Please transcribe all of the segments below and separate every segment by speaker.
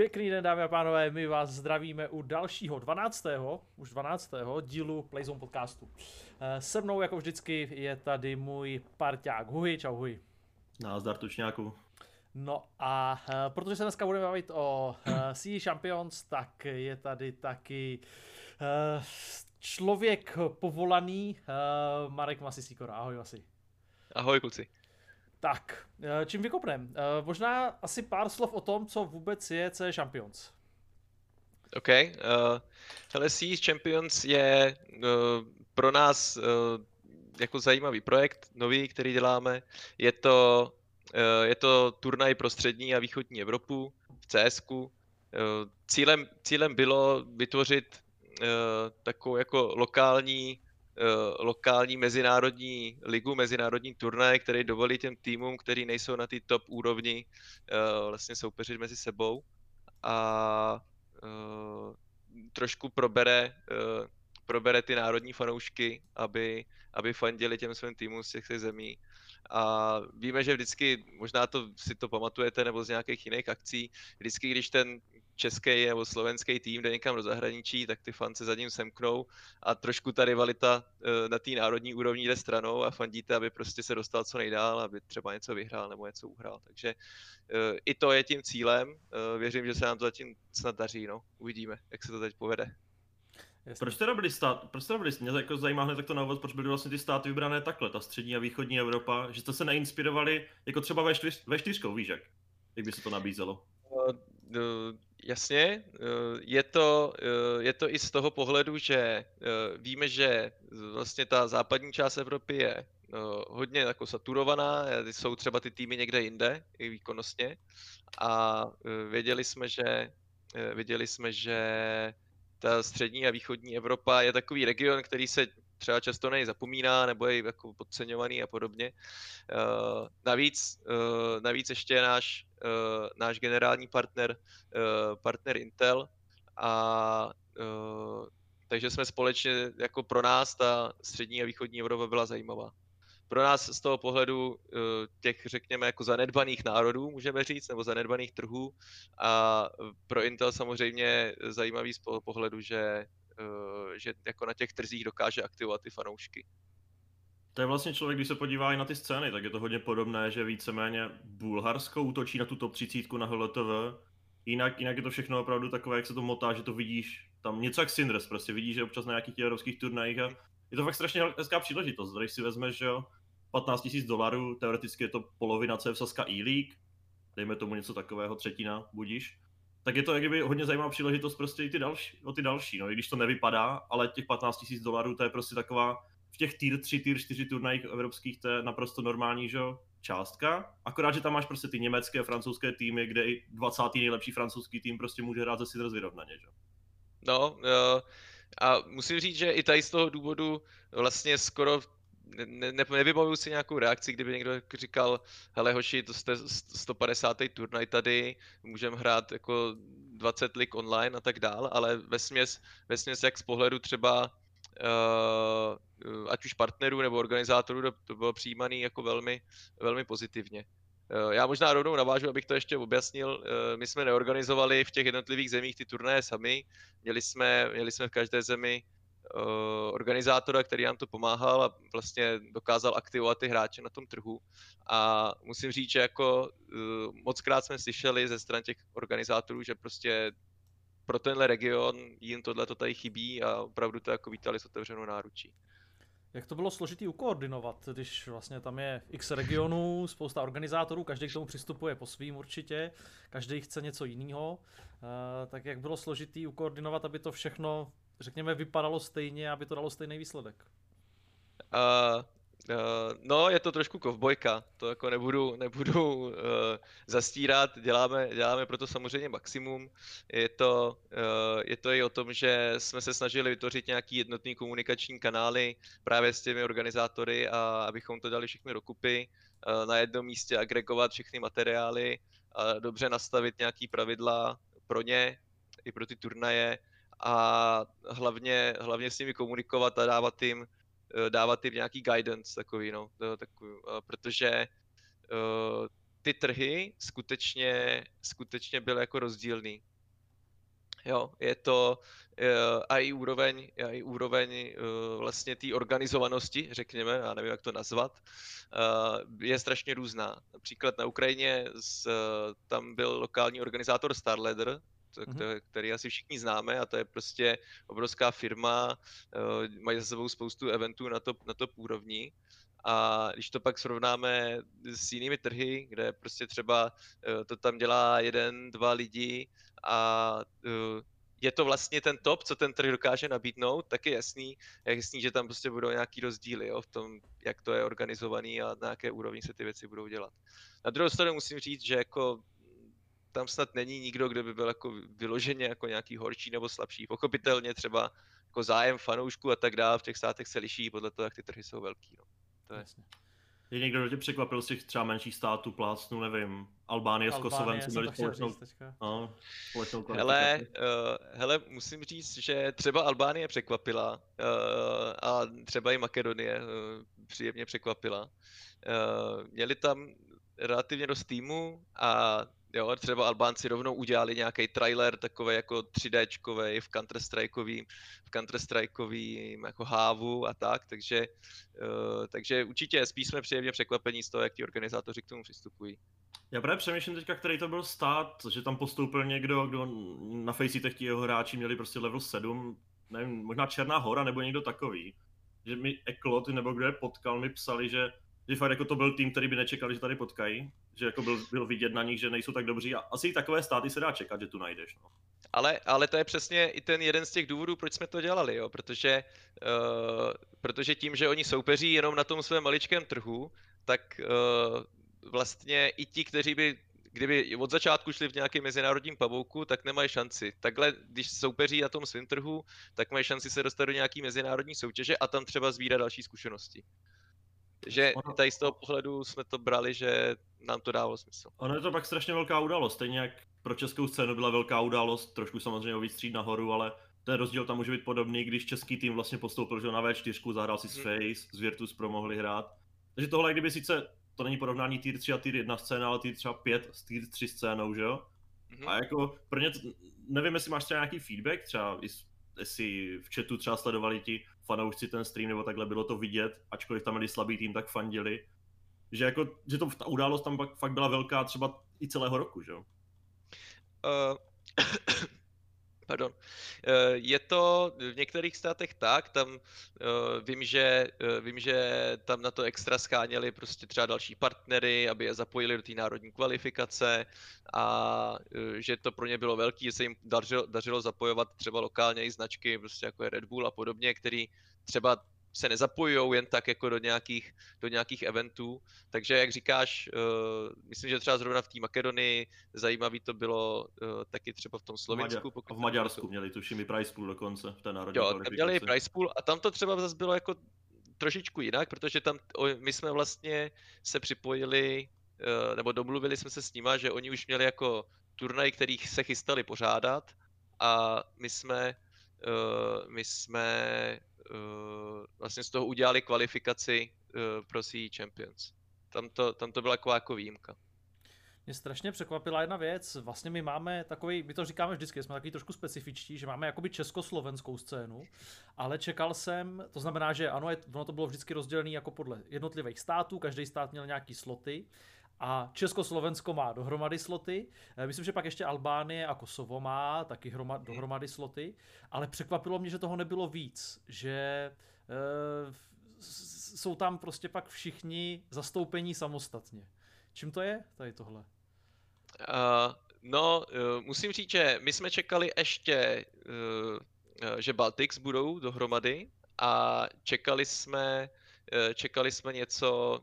Speaker 1: Pěkný den, dámy a pánové, my vás zdravíme u dalšího 12. už 12. dílu Playzone podcastu. Eh, se mnou, jako vždycky, je tady můj parťák Huhy. Čau Huhy.
Speaker 2: Názdar tučňáku.
Speaker 1: No a uh, protože se dneska budeme bavit o uh, Sea Champions, tak je tady taky člověk povolaný Marek Masisíkora. Ahoj Vasi.
Speaker 3: Ahoj kluci.
Speaker 1: Tak, uh, čím vykopnem? Uh, možná asi pár slov o tom, co vůbec je C Champions.
Speaker 3: OK. Uh, hele, Sea Champions je uh, pro nás uh, jako zajímavý projekt, nový, který děláme. Je to Eh, je to turnaj pro střední a východní Evropu v CSku. Eh, cílem, cílem bylo vytvořit eh, takovou jako lokální, lokální mezinárodní ligu, mezinárodní turnaj, který dovolí těm týmům, který nejsou na té top úrovni, vlastně soupeřit mezi sebou a trošku probere, probere ty národní fanoušky, aby, aby fandili těm svým týmům z těch zemí. A víme, že vždycky, možná to si to pamatujete, nebo z nějakých jiných akcí, vždycky, když ten český nebo slovenský tým jde někam do zahraničí, tak ty fance za ním semknou a trošku ta rivalita eh, na té národní úrovni jde stranou a fandíte, aby prostě se dostal co nejdál, aby třeba něco vyhrál nebo něco uhrál. Takže eh, i to je tím cílem. Eh, věřím, že se nám to zatím snad daří. No. Uvidíme, jak se to teď povede.
Speaker 2: Jasně. Proč teda byli stát, proč teda byli, mě jako zajímá hned tak to na úvod, proč byly vlastně ty státy vybrané takhle, ta střední a východní Evropa, že jste se neinspirovali jako třeba ve, čtyř, ve čtyřkou, víš jak? Jak by se to nabízelo?
Speaker 3: Uh, uh, jasně, uh, je to, uh, je to i z toho pohledu, že uh, víme, že vlastně ta západní část Evropy je hodně jako saturovaná, jsou třeba ty týmy někde jinde, i výkonnostně, a věděli jsme, že, věděli jsme, že ta střední a východní Evropa je takový region, který se třeba často nejzapomíná nebo je jako podceňovaný a podobně. Navíc, navíc ještě náš, uh, náš generální partner, uh, partner Intel a uh, takže jsme společně, jako pro nás ta střední a východní Evropa byla zajímavá pro nás z toho pohledu těch, řekněme, jako zanedbaných národů, můžeme říct, nebo zanedbaných trhů a pro Intel samozřejmě zajímavý z pohledu, že, že jako na těch trzích dokáže aktivovat ty fanoušky.
Speaker 2: To je vlastně člověk, když se podívá i na ty scény, tak je to hodně podobné, že víceméně Bulharsko útočí na tu top 30 na HLTV, jinak, jinak je to všechno opravdu takové, jak se to motá, že to vidíš, tam něco jak Sindres, prostě vidíš, že občas na nějakých evropských turnajích a je to fakt strašně hezká příležitost, když si vezmeš, že jo, 15 000 dolarů, teoreticky je to polovina CFSaska e-league, dejme tomu něco takového, třetina, budíš, tak je to jak kdyby hodně zajímavá příležitost prostě i ty další, o ty další, no, i když to nevypadá, ale těch 15 000 dolarů to je prostě taková, těch tier 3, tier 4 turnajích evropských to je naprosto normální, že částka, akorát, že tam máš prostě ty německé a francouzské týmy, kde i 20. nejlepší francouzský tým prostě může hrát ze Siders vyrovnaně, že?
Speaker 3: No, a musím říct, že i tady z toho důvodu vlastně skoro ne, ne, nevybavuju si nějakou reakci, kdyby někdo říkal, hele hoši, to jste 150. turnaj tady, můžeme hrát jako 20 lig online a tak dál, ale ve směs, jak z pohledu třeba ať už partnerů nebo organizátorů, to bylo přijímané jako velmi, velmi pozitivně. Uh, já možná rovnou navážu, abych to ještě objasnil. Uh, my jsme neorganizovali v těch jednotlivých zemích ty turnaje sami. Měli jsme, měli jsme v každé zemi organizátora, který nám to pomáhal a vlastně dokázal aktivovat ty hráče na tom trhu. A musím říct, že jako moc krát jsme slyšeli ze stran těch organizátorů, že prostě pro tenhle region jim tohle to tady chybí a opravdu to jako vítali s otevřenou náručí.
Speaker 1: Jak to bylo složitý ukoordinovat, když vlastně tam je x regionů, spousta organizátorů, každý k tomu přistupuje po svým určitě, každý chce něco jiného, uh, tak jak bylo složitý ukoordinovat, aby to všechno řekněme, vypadalo stejně, aby to dalo stejný výsledek?
Speaker 3: Uh, Uh, no, je to trošku kovbojka, to jako nebudu, nebudu uh, zastírat, děláme, děláme proto samozřejmě maximum. Je to, uh, je to i o tom, že jsme se snažili vytvořit nějaký jednotný komunikační kanály právě s těmi organizátory a abychom to dali všechny dokupy, uh, na jednom místě agregovat všechny materiály, a dobře nastavit nějaký pravidla pro ně, i pro ty turnaje, a hlavně, hlavně s nimi komunikovat a dávat jim, dávat jim nějaký guidance takový, no, takový, protože ty trhy skutečně, skutečně byly jako rozdílný. Jo, je to a i úroveň, a i úroveň vlastně té organizovanosti, řekněme, já nevím, jak to nazvat, je strašně různá. Například na Ukrajině z, tam byl lokální organizátor Starladder, mm-hmm. který asi všichni známe a to je prostě obrovská firma, uh, mají za sebou spoustu eventů na top, na top úrovni. A když to pak srovnáme s jinými trhy, kde prostě třeba uh, to tam dělá jeden, dva lidi a uh, je to vlastně ten top, co ten trh dokáže nabídnout, tak je jasný, je jasný, že tam prostě budou nějaký rozdíly jo, v tom, jak to je organizovaný a na jaké úrovni se ty věci budou dělat. Na druhou stranu musím říct, že jako tam snad není nikdo, kdo by byl jako vyloženě jako nějaký horší nebo slabší. Pochopitelně třeba jako zájem fanoušků a tak dále v těch státech se liší podle toho, jak ty trhy jsou velký. No. To je. Jasně.
Speaker 2: Je někdo, kdo tě překvapil z těch třeba menších států, plácnu, nevím, Albánie, s Kosovem, co měli společnou, no,
Speaker 3: společnou hele, uh, hele, musím říct, že třeba Albánie překvapila uh, a třeba i Makedonie uh, příjemně překvapila. Uh, měli tam relativně dost týmu a Jo, třeba Albánci rovnou udělali nějaký trailer takový jako 3Dčkový v counter strikeový v counter jako hávu a tak, takže, uh, takže určitě spíš jsme příjemně překvapení z toho, jak ti organizátoři k tomu přistupují.
Speaker 2: Já právě přemýšlím teďka, který to byl stát, že tam postoupil někdo, kdo na Facetech ti jeho hráči měli prostě level 7, nevím, možná Černá hora nebo někdo takový. Že mi Eklot nebo kdo je potkal, mi psali, že že fakt jako to byl tým, který by nečekali, že tady potkají, že jako byl, byl vidět na nich, že nejsou tak dobří a asi i takové státy se dá čekat, že tu najdeš. No.
Speaker 3: Ale, ale to je přesně i ten jeden z těch důvodů, proč jsme to dělali, jo? Protože, uh, protože tím, že oni soupeří jenom na tom svém maličkém trhu, tak uh, vlastně i ti, kteří by kdyby od začátku šli v nějakém mezinárodním pavouku, tak nemají šanci. Takhle, když soupeří na tom svém trhu, tak mají šanci se dostat do nějaký mezinárodní soutěže a tam třeba sbírat další zkušenosti. Že ono, tady z toho pohledu jsme to brali, že nám to dávalo smysl.
Speaker 2: Ono je to pak strašně velká událost, stejně jak pro českou scénu byla velká událost, trošku samozřejmě o výstřít nahoru, ale ten rozdíl tam může být podobný, když český tým vlastně postoupil že na V4, zahrál si s hmm. Face, z Virtus Pro mohli hrát. Takže tohle, kdyby sice, to není porovnání tier 3 a tier 1 scéna, ale tier třeba 5 s tier 3 scénou, že jo? Mm-hmm. A jako pro ně, nevím, jestli máš třeba nějaký feedback, třeba jestli v chatu třeba sledovali ti fanoušci ten stream, nebo takhle bylo to vidět, ačkoliv tam měli slabý tým, tak fandili. Že, jako, že to, ta událost tam pak, fakt byla velká třeba i celého roku, že jo? Uh,
Speaker 3: pardon. Eh, je to v některých státech tak, tam eh, vím, že, vím, že tam na to extra scháněli prostě třeba další partnery, aby je zapojili do té národní kvalifikace a že to pro ně bylo velký, že se jim dařilo, dařilo zapojovat třeba lokálně i značky, prostě jako je Red Bull a podobně, který třeba se nezapojují jen tak jako do nějakých, do nějakých eventů. Takže jak říkáš, uh, myslím, že třeba zrovna v té Makedonii zajímavý to bylo uh, taky třeba v tom Slovensku.
Speaker 2: Pokud v Maďarsku to... měli tuším i price pool dokonce v té národní
Speaker 3: Jo, tam měli price pool a tam to třeba zase bylo jako trošičku jinak, protože tam my jsme vlastně se připojili, uh, nebo domluvili jsme se s nima, že oni už měli jako turnaj, kterých se chystali pořádat a my jsme, uh, my jsme uh, vlastně z toho udělali kvalifikaci uh, pro Sea Champions. Tam to, tam to byla taková jako výjimka.
Speaker 1: Mě strašně překvapila jedna věc. Vlastně my máme takový, my to říkáme vždycky, jsme takový trošku specifičtí, že máme jakoby československou scénu, ale čekal jsem, to znamená, že ano, ono to bylo vždycky rozdělené jako podle jednotlivých států, každý stát měl nějaký sloty a Československo má dohromady sloty. Eh, myslím, že pak ještě Albánie a Kosovo má taky hromad, dohromady sloty, ale překvapilo mě, že toho nebylo víc, že e, jsou tam prostě pak všichni zastoupení samostatně. Čím to je tady tohle?
Speaker 3: Uh, no, uh, musím říct, že my jsme čekali ještě, uh, že Baltics budou dohromady a čekali jsme, uh, čekali jsme něco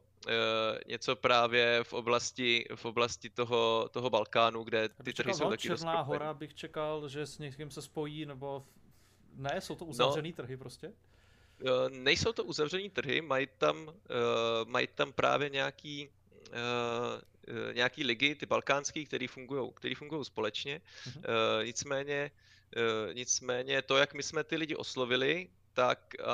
Speaker 3: něco právě v oblasti, v oblasti toho, toho Balkánu, kde ty trhy jsou taky
Speaker 1: Černá hora bych čekal, že s někým se spojí, nebo ne, jsou to no. uzavřený no, trhy prostě?
Speaker 3: Eh, nejsou to uzavřený trhy, mají tam, uh, mají tam právě nějaký, uh, nějaký ligy, ty balkánský, které fungují který fungují společně. Uh-huh. Uh, nicméně, uh, nicméně to, jak my jsme ty lidi oslovili, tak uh,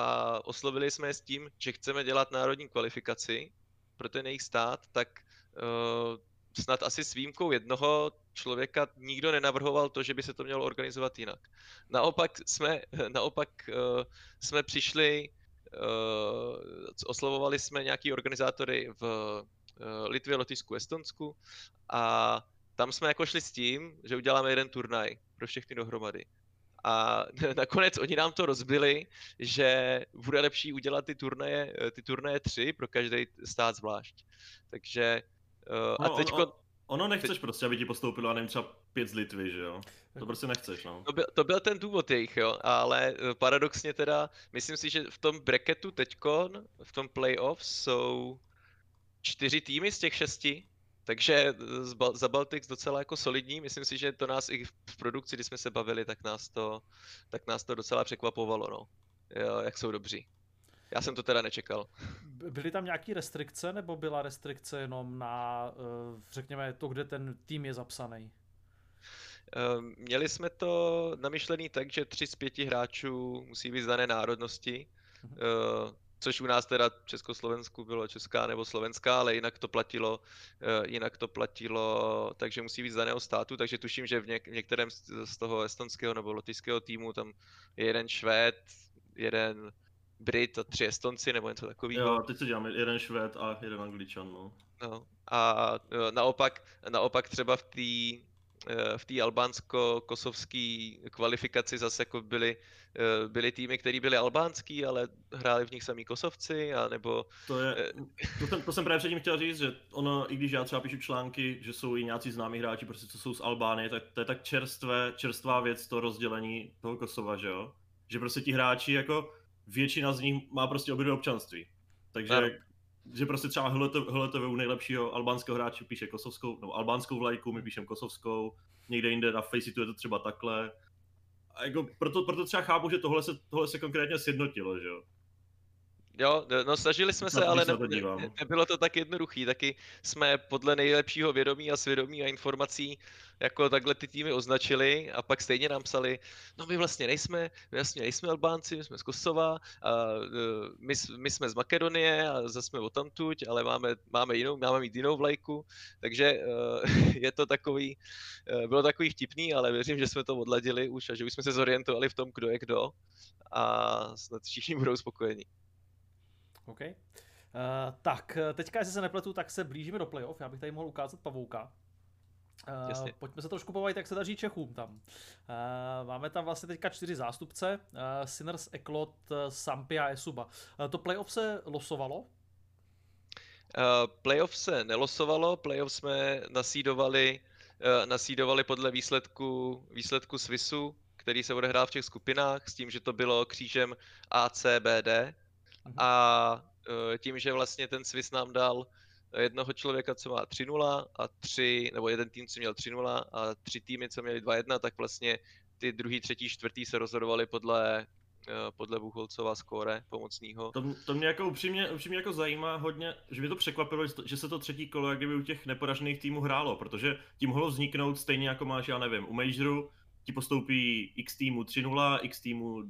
Speaker 3: oslovili jsme je s tím, že chceme dělat národní kvalifikaci pro ten jejich stát, tak uh, snad asi s výjimkou jednoho člověka nikdo nenavrhoval to, že by se to mělo organizovat jinak. Naopak jsme, naopak uh, jsme přišli, uh, oslovovali jsme nějaký organizátory v uh, Litvě, Lotyšsku, Estonsku a tam jsme jako šli s tím, že uděláme jeden turnaj pro všechny dohromady. A nakonec oni nám to rozbili, že bude lepší udělat ty turnaje, ty turnaje tři pro každý stát zvlášť. Takže uh,
Speaker 2: no, a teďko... On, on, ono nechceš prostě, aby ti postoupilo, a nevím, třeba pět z Litvy, že jo? To prostě nechceš, no.
Speaker 3: To byl, to byl ten důvod jejich, jo, ale eh, paradoxně teda, myslím si, že v tom bracketu teďkon, v tom playoff jsou čtyři týmy z těch šesti, takže eh, za Baltics docela jako solidní, myslím si, že to nás i v produkci, kdy jsme se bavili, tak nás to, tak nás to docela překvapovalo, no. Jo, jak jsou dobří. Já jsem to teda nečekal.
Speaker 1: Byly tam nějaké restrikce, nebo byla restrikce jenom na, eh, řekněme, to, kde ten tým je zapsaný?
Speaker 3: Ehm, měli jsme to namyšlený tak, že tři z pěti hráčů musí být z dané národnosti. Mm-hmm což u nás teda v Československu bylo česká nebo slovenská, ale jinak to platilo, eh, jinak to platilo, takže musí být z daného státu, takže tuším, že v, něk- v některém z toho estonského nebo lotyšského týmu tam je jeden Švéd, jeden Brit a tři Estonci nebo něco takového.
Speaker 2: Jo, teď se děláme jeden Švéd a jeden Angličan, no.
Speaker 3: no. A eh, naopak, naopak třeba v té v té albánsko-kosovské kvalifikaci zase jako byly, eh, byly týmy, které byly albánský, ale hráli v nich samý kosovci, a nebo...
Speaker 2: To, je, eh, to, jsem, to jsem právě předtím chtěl říct, že ono, i když já třeba píšu články, že jsou i nějací známí hráči, prostě co jsou z Albánie, tak to je tak čerstvé, čerstvá věc, to rozdělení toho Kosova, že jo? Že prostě ti hráči, jako většina z nich má prostě obě občanství. Takže ano že prostě třeba HLTV u nejlepšího albánského hráče píše kosovskou, nebo albánskou vlajku, my píšeme kosovskou, někde jinde na Faceitu je to třeba takhle. A jako proto, proto třeba chápu, že tohle se, tohle se konkrétně sjednotilo, že jo.
Speaker 3: Jo, no snažili jsme se, ale ne, ne, nebylo to tak jednoduchý. Taky jsme podle nejlepšího vědomí a svědomí a informací jako takhle ty týmy označili a pak stejně nám psali, no my vlastně nejsme, my vlastně nejsme Albánci, my jsme z Kosova, a e, my, my jsme z Makedonie a zase jsme odtamtuť, ale máme, máme jinou, máme mít jinou vlajku, takže e, je to takový, e, bylo takový vtipný, ale věřím, že jsme to odladili už a že už jsme se zorientovali v tom, kdo je kdo a snad všichni budou spokojení.
Speaker 1: OK. Uh, tak, teďka, jestli se nepletu, tak se blížíme do playoff. Já bych tady mohl ukázat pavouka. Uh, pojďme se trošku pobavit, jak se daří Čechům tam. Uh, máme tam vlastně teďka čtyři zástupce. Uh, Sinners, Eklot, Sampia a Esuba. Uh, to playoff se losovalo? Uh,
Speaker 3: playoff se nelosovalo, playoff jsme nasídovali, uh, nasídovali podle výsledku, výsledku Swissu, který se odehrál v těch skupinách, s tím, že to bylo křížem ACBD. Uh-huh. A uh, tím, že vlastně ten Swiss nám dal jednoho člověka, co má 3-0 a tři, nebo jeden tým, co měl 3-0 a tři týmy, co měli 2-1, tak vlastně ty druhý, třetí, čtvrtý se rozhodovali podle eh, podle Bucholcova skóre pomocného.
Speaker 2: To, to mě jako upřímně, upřímně jako zajímá hodně, že mě to překvapilo, že se to třetí kolo jak kdyby u těch neporažených týmů hrálo, protože tím mohlo vzniknout stejně jako máš, já nevím, u Majoru ti postoupí x týmu 3-0, x týmu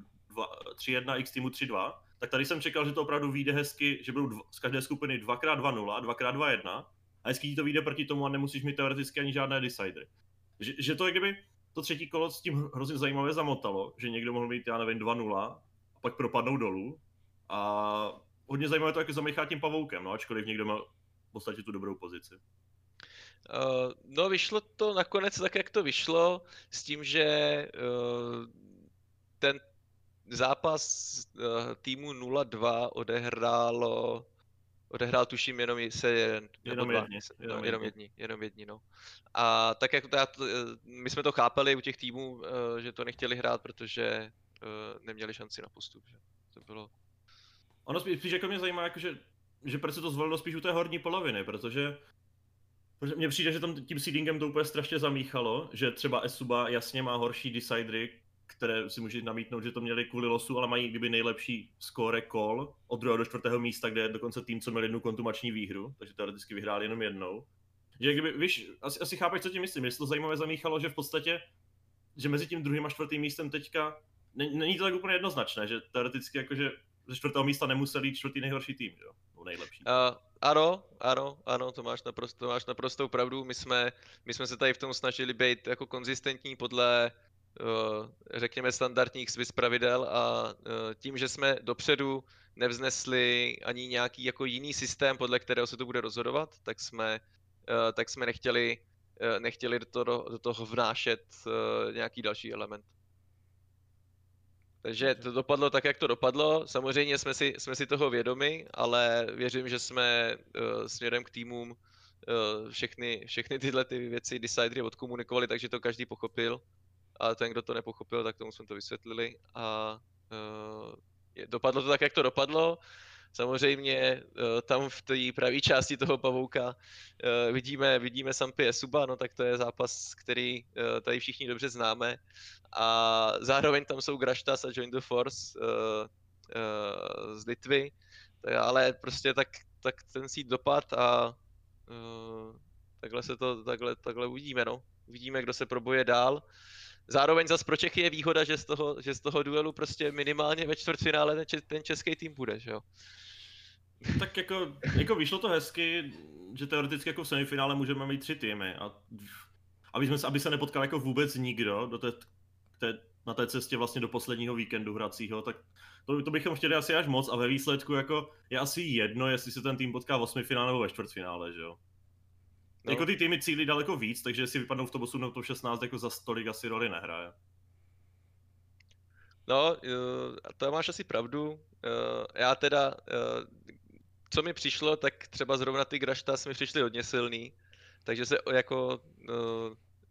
Speaker 2: 3-1, x týmu 3-2 tak tady jsem čekal, že to opravdu vyjde hezky, že budou z každé skupiny 2x2-0, 2x2-1 a hezky ti to vyjde proti tomu a nemusíš mít teoreticky ani žádné decidery. Že, že to je kdyby to třetí kolo s tím hrozně zajímavě zamotalo, že někdo mohl mít, já nevím, 2-0 a pak propadnou dolů a hodně zajímavé to, jak zamíchá tím pavoukem, no ačkoliv někdo má v podstatě tu dobrou pozici.
Speaker 3: Uh, no vyšlo to nakonec tak, jak to vyšlo, s tím, že uh, ten zápas uh, týmu 0-2 odehrálo odehrál tuším jenom se jeden,
Speaker 2: jenom dva, jedni,
Speaker 3: jenom, no, jenom jedni, jenom jedni, no. A tak jak to, eh, my jsme to chápali u těch týmů, uh, že to nechtěli hrát, protože neměli šanci na postup, že to bylo.
Speaker 2: Ono spíš, spíš jako mě zajímá, jako že, že proč se to zvolilo spíš u té horní poloviny, protože Protože mně přijde, že tam tím seedingem to úplně strašně zamíchalo, že třeba Esuba jasně má horší decidery, které si můžeš namítnout, že to měli kvůli losu, ale mají kdyby nejlepší score call od druhého do čtvrtého místa, kde je dokonce tým, co měl jednu kontumační výhru, takže teoreticky vyhrál jenom jednou. Že kdyby, víš, asi, asi chápeš, co tím myslím, jestli to zajímavé zamíchalo, že v podstatě, že mezi tím druhým a čtvrtým místem teďka, není to tak úplně jednoznačné, že teoreticky jakože ze čtvrtého místa nemusel jít čtvrtý nejhorší tým, jo? nejlepší.
Speaker 3: Uh, ano, ano, ano, to máš, naprosto, to máš naprostou pravdu. My jsme, my jsme se tady v tom snažili být jako konzistentní podle, řekněme, standardních Swiss pravidel a uh, tím, že jsme dopředu nevznesli ani nějaký jako jiný systém, podle kterého se to bude rozhodovat, tak jsme, uh, tak jsme nechtěli, nechtěli do, toho, do toho vnášet nějaký další element. Takže to dopadlo tak, jak to dopadlo. Samozřejmě jsme si, jsme si toho vědomi, ale věřím, že jsme směrem k týmům všechny, všechny tyhle ty věci decidery odkomunikovali, takže to každý pochopil. A ten, kdo to nepochopil, tak tomu jsme to vysvětlili. A uh, je, dopadlo to tak, jak to dopadlo. Samozřejmě tam v té pravé části toho pavouka vidíme, vidíme Sampie Suba, no tak to je zápas, který tady všichni dobře známe. A zároveň tam jsou Graštas a Join the Force uh, uh, z Litvy, ale prostě tak, tak ten si dopad a uh, takhle se to, takhle, takhle uvidíme, no. Uvidíme, kdo se proboje dál. Zároveň zase pro Čechy je výhoda, že z toho, že z toho duelu prostě minimálně ve čtvrtfinále ten, ten český tým bude, že jo.
Speaker 2: Tak jako, jako vyšlo to hezky, že teoreticky jako v semifinále můžeme mít tři týmy a aby, jsme, aby se nepotkal jako vůbec nikdo do té té, na té cestě vlastně do posledního víkendu hracího, tak to, to bychom chtěli asi až moc a ve výsledku jako je asi jedno, jestli se ten tým potká v osmifinále nebo ve čtvrtfinále, že jo. No. Jako ty týmy cílí daleko víc, takže jestli vypadnou v tom 8 nebo to 16, jako za stolik asi roli nehraje.
Speaker 3: No, to máš asi pravdu. Já teda, co mi přišlo, tak třeba zrovna ty Graštas mi přišly hodně silný, takže se jako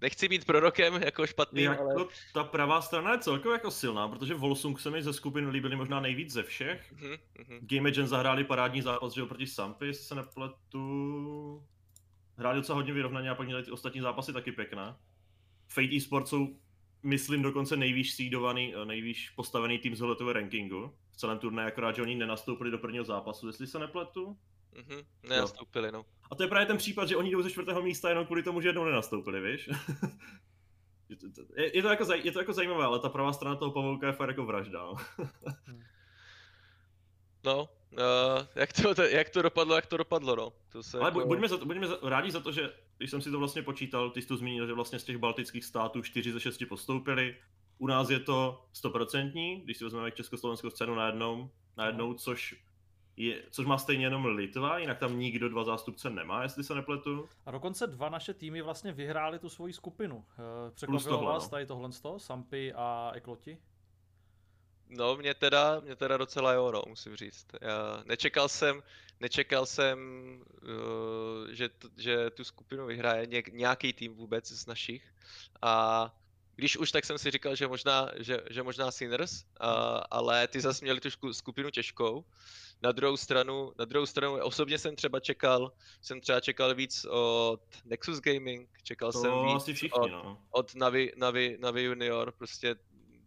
Speaker 3: nechci být prorokem jako špatný,
Speaker 2: jako ale... Ta pravá strana je celkově jako silná, protože Volsung se mi ze skupin líbily možná nejvíc ze všech. Mm-hmm. Game Agent zahráli parádní zápas, že jo, proti Sampy, jestli se nepletu. Hráli docela hodně vyrovnaně a pak měli ty ostatní zápasy taky pěkné. Fate Esports jsou, myslím, dokonce nejvýš sídovaný, eh, nejvýš postavený tým z rankingu. V celém turnaji, akorát, že oni nenastoupili do prvního zápasu, jestli se nepletu.
Speaker 3: Mhm, nenastoupili, no.
Speaker 2: A to je právě ten případ, že oni jdou ze čtvrtého místa jenom kvůli tomu, že jednou nenastoupili, víš? je, je, to jako, zaj, je to jako zajímavé, ale ta pravá strana toho pavouka je fakt jako vražda. No,
Speaker 3: no uh, jak, to, jak to dopadlo, jak to dopadlo, no. To
Speaker 2: se ale jako... buďme, za, buďme za, rádi za to, že když jsem si to vlastně počítal, ty jsi tu zmínil, že vlastně z těch baltických států 4 ze 6 postoupili. U nás je to stoprocentní, když si vezmeme československou scénu najednou, najednou, což je, což má stejně jenom Litva, jinak tam nikdo dva zástupce nemá, jestli se nepletu.
Speaker 1: A dokonce dva naše týmy vlastně vyhráli tu svoji skupinu. Eh, překvapilo tohle, vás no. tady tohle, Sampy a Ekloti?
Speaker 3: No, mě teda, mě teda docela jo, no, musím říct. Já nečekal jsem, nečekal jsem, uh, že, t, že tu skupinu vyhraje nějaký tým vůbec z našich. A když už, tak jsem si říkal, že možná, že, že možná Sinners, uh, ale ty zase měli tu skupinu těžkou. Na druhou stranu, na druhou stranu osobně jsem třeba čekal, jsem třeba čekal víc od Nexus Gaming, čekal
Speaker 2: to
Speaker 3: jsem víc
Speaker 2: všichni,
Speaker 3: od,
Speaker 2: no.
Speaker 3: od Navi, Navi, Navi Junior, prostě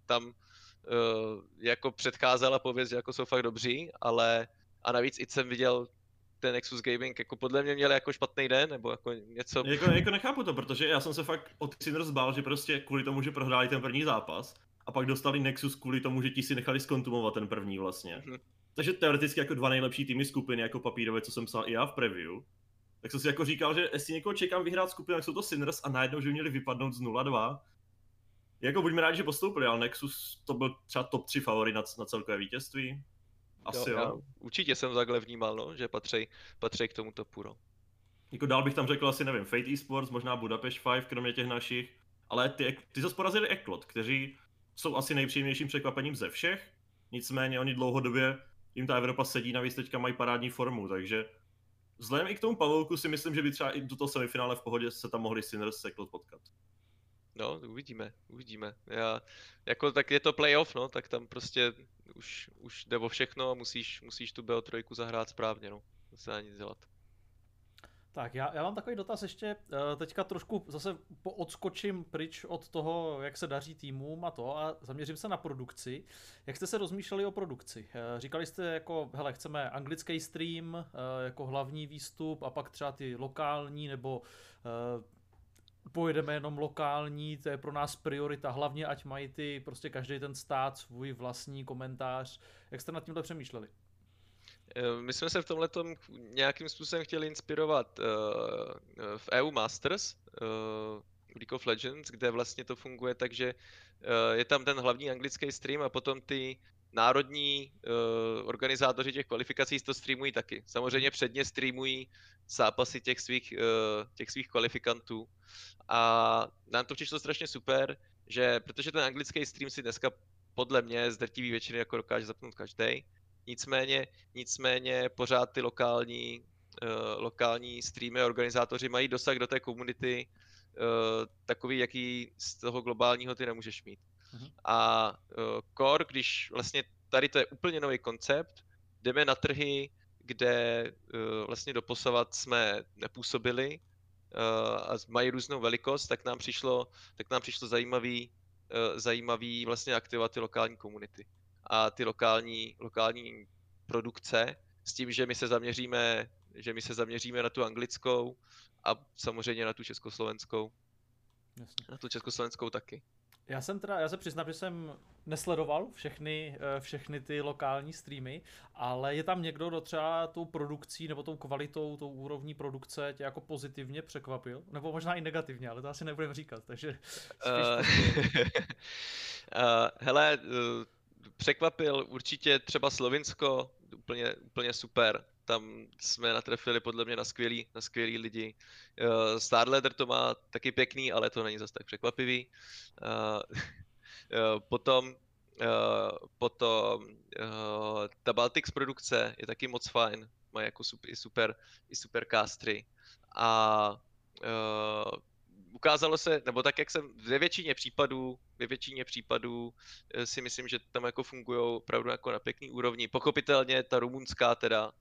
Speaker 3: tam jako předcházela pověst, že jako jsou fakt dobří, ale a navíc i jsem viděl ten Nexus Gaming jako podle mě měl jako špatný den, nebo jako něco...
Speaker 2: Jako, jako nechápu to, protože já jsem se fakt od Sinners bál, že prostě kvůli tomu, že prohráli ten první zápas, a pak dostali Nexus kvůli tomu, že ti si nechali skontumovat ten první vlastně. Mm-hmm. Takže teoreticky jako dva nejlepší týmy skupiny, jako papírové, co jsem psal i já v preview. Tak jsem si jako říkal, že jestli někoho čekám vyhrát skupinu, tak jsou to Sinners a najednou, že měli vypadnout z 0-2. Jako buďme rádi, že postoupili, ale Nexus to byl třeba top 3 favorit na, na celkové vítězství. Asi jo. jo.
Speaker 3: určitě jsem takhle vnímal, no, že patří, patří k tomu topu, no.
Speaker 2: Jako dál bych tam řekl asi, nevím, Fate Esports, možná Budapest 5, kromě těch našich, ale ty, ty zase porazili Eklot, kteří jsou asi nejpříjemnějším překvapením ze všech, nicméně oni dlouhodobě jim ta Evropa sedí, navíc teďka mají parádní formu, takže vzhledem i k tomu Pavouku si myslím, že by třeba i do toho semifinále v pohodě se tam mohli Sinners Sekl potkat.
Speaker 3: No, uvidíme, uvidíme. Já, jako tak je to playoff, no, tak tam prostě už, už jde o všechno a musíš, musíš tu BO3 zahrát správně, no. Se dá nic dělat.
Speaker 1: Tak já, já mám takový dotaz ještě, eh, teďka trošku zase odskočím pryč od toho, jak se daří týmům a to a zaměřím se na produkci. Jak jste se rozmýšleli o produkci? Eh, říkali jste jako, hele, chceme anglický stream eh, jako hlavní výstup a pak třeba ty lokální nebo pojedeme jenom lokální, to je pro nás priorita, hlavně ať mají ty, prostě každý ten stát svůj vlastní komentář. Jak jste nad tímhle přemýšleli?
Speaker 3: Eh, my jsme se v tomhle nějakým způsobem chtěli inspirovat uh, v EU Masters, League of Legends, kde vlastně to funguje tak, že je tam ten hlavní anglický stream a potom ty národní uh, organizátoři těch kvalifikací to streamují taky. Samozřejmě předně streamují zápasy těch svých, uh, těch svých kvalifikantů. A nám to přišlo strašně super, že protože ten anglický stream si dneska podle mě z drtivý většiny jako dokáže zapnout každý. Nicméně, nicméně pořád ty lokální, uh, lokální streamy a organizátoři mají dosah do té komunity uh, takový, jaký z toho globálního ty nemůžeš mít. Uh-huh. A uh, core, když vlastně tady to je úplně nový koncept, jdeme na trhy, kde uh, vlastně doposavat jsme nepůsobili uh, a mají různou velikost, tak nám přišlo, tak nám přišlo zajímavý, uh, zajímavý vlastně aktivovat ty lokální komunity a ty lokální, lokální produkce s tím, že my se zaměříme, že my se zaměříme na tu anglickou a samozřejmě na tu československou. Jasně. Na tu československou taky.
Speaker 1: Já jsem teda, já se přiznám, že jsem nesledoval všechny, eh, všechny ty lokální streamy, ale je tam někdo, kdo třeba tou produkcí nebo tou kvalitou, tou úrovní produkce tě jako pozitivně překvapil? Nebo možná i negativně, ale to asi nebudeme říkat, takže... Uh, uh,
Speaker 3: hele, uh, překvapil určitě třeba Slovinsko, úplně, úplně super. Tam jsme natrefili podle mě na skvělý, na skvělý lidi. Uh, Starladder to má taky pěkný, ale to není zase tak překvapivý. Uh, uh, potom uh, potom uh, ta Baltics produkce je taky moc fajn. Má jako super, i super, i super castry. A uh, ukázalo se, nebo tak, jak jsem ve většině případů, ve většině případů eh, si myslím, že tam jako fungují opravdu jako na pěkný úrovni. Pochopitelně ta rumunská teda uh,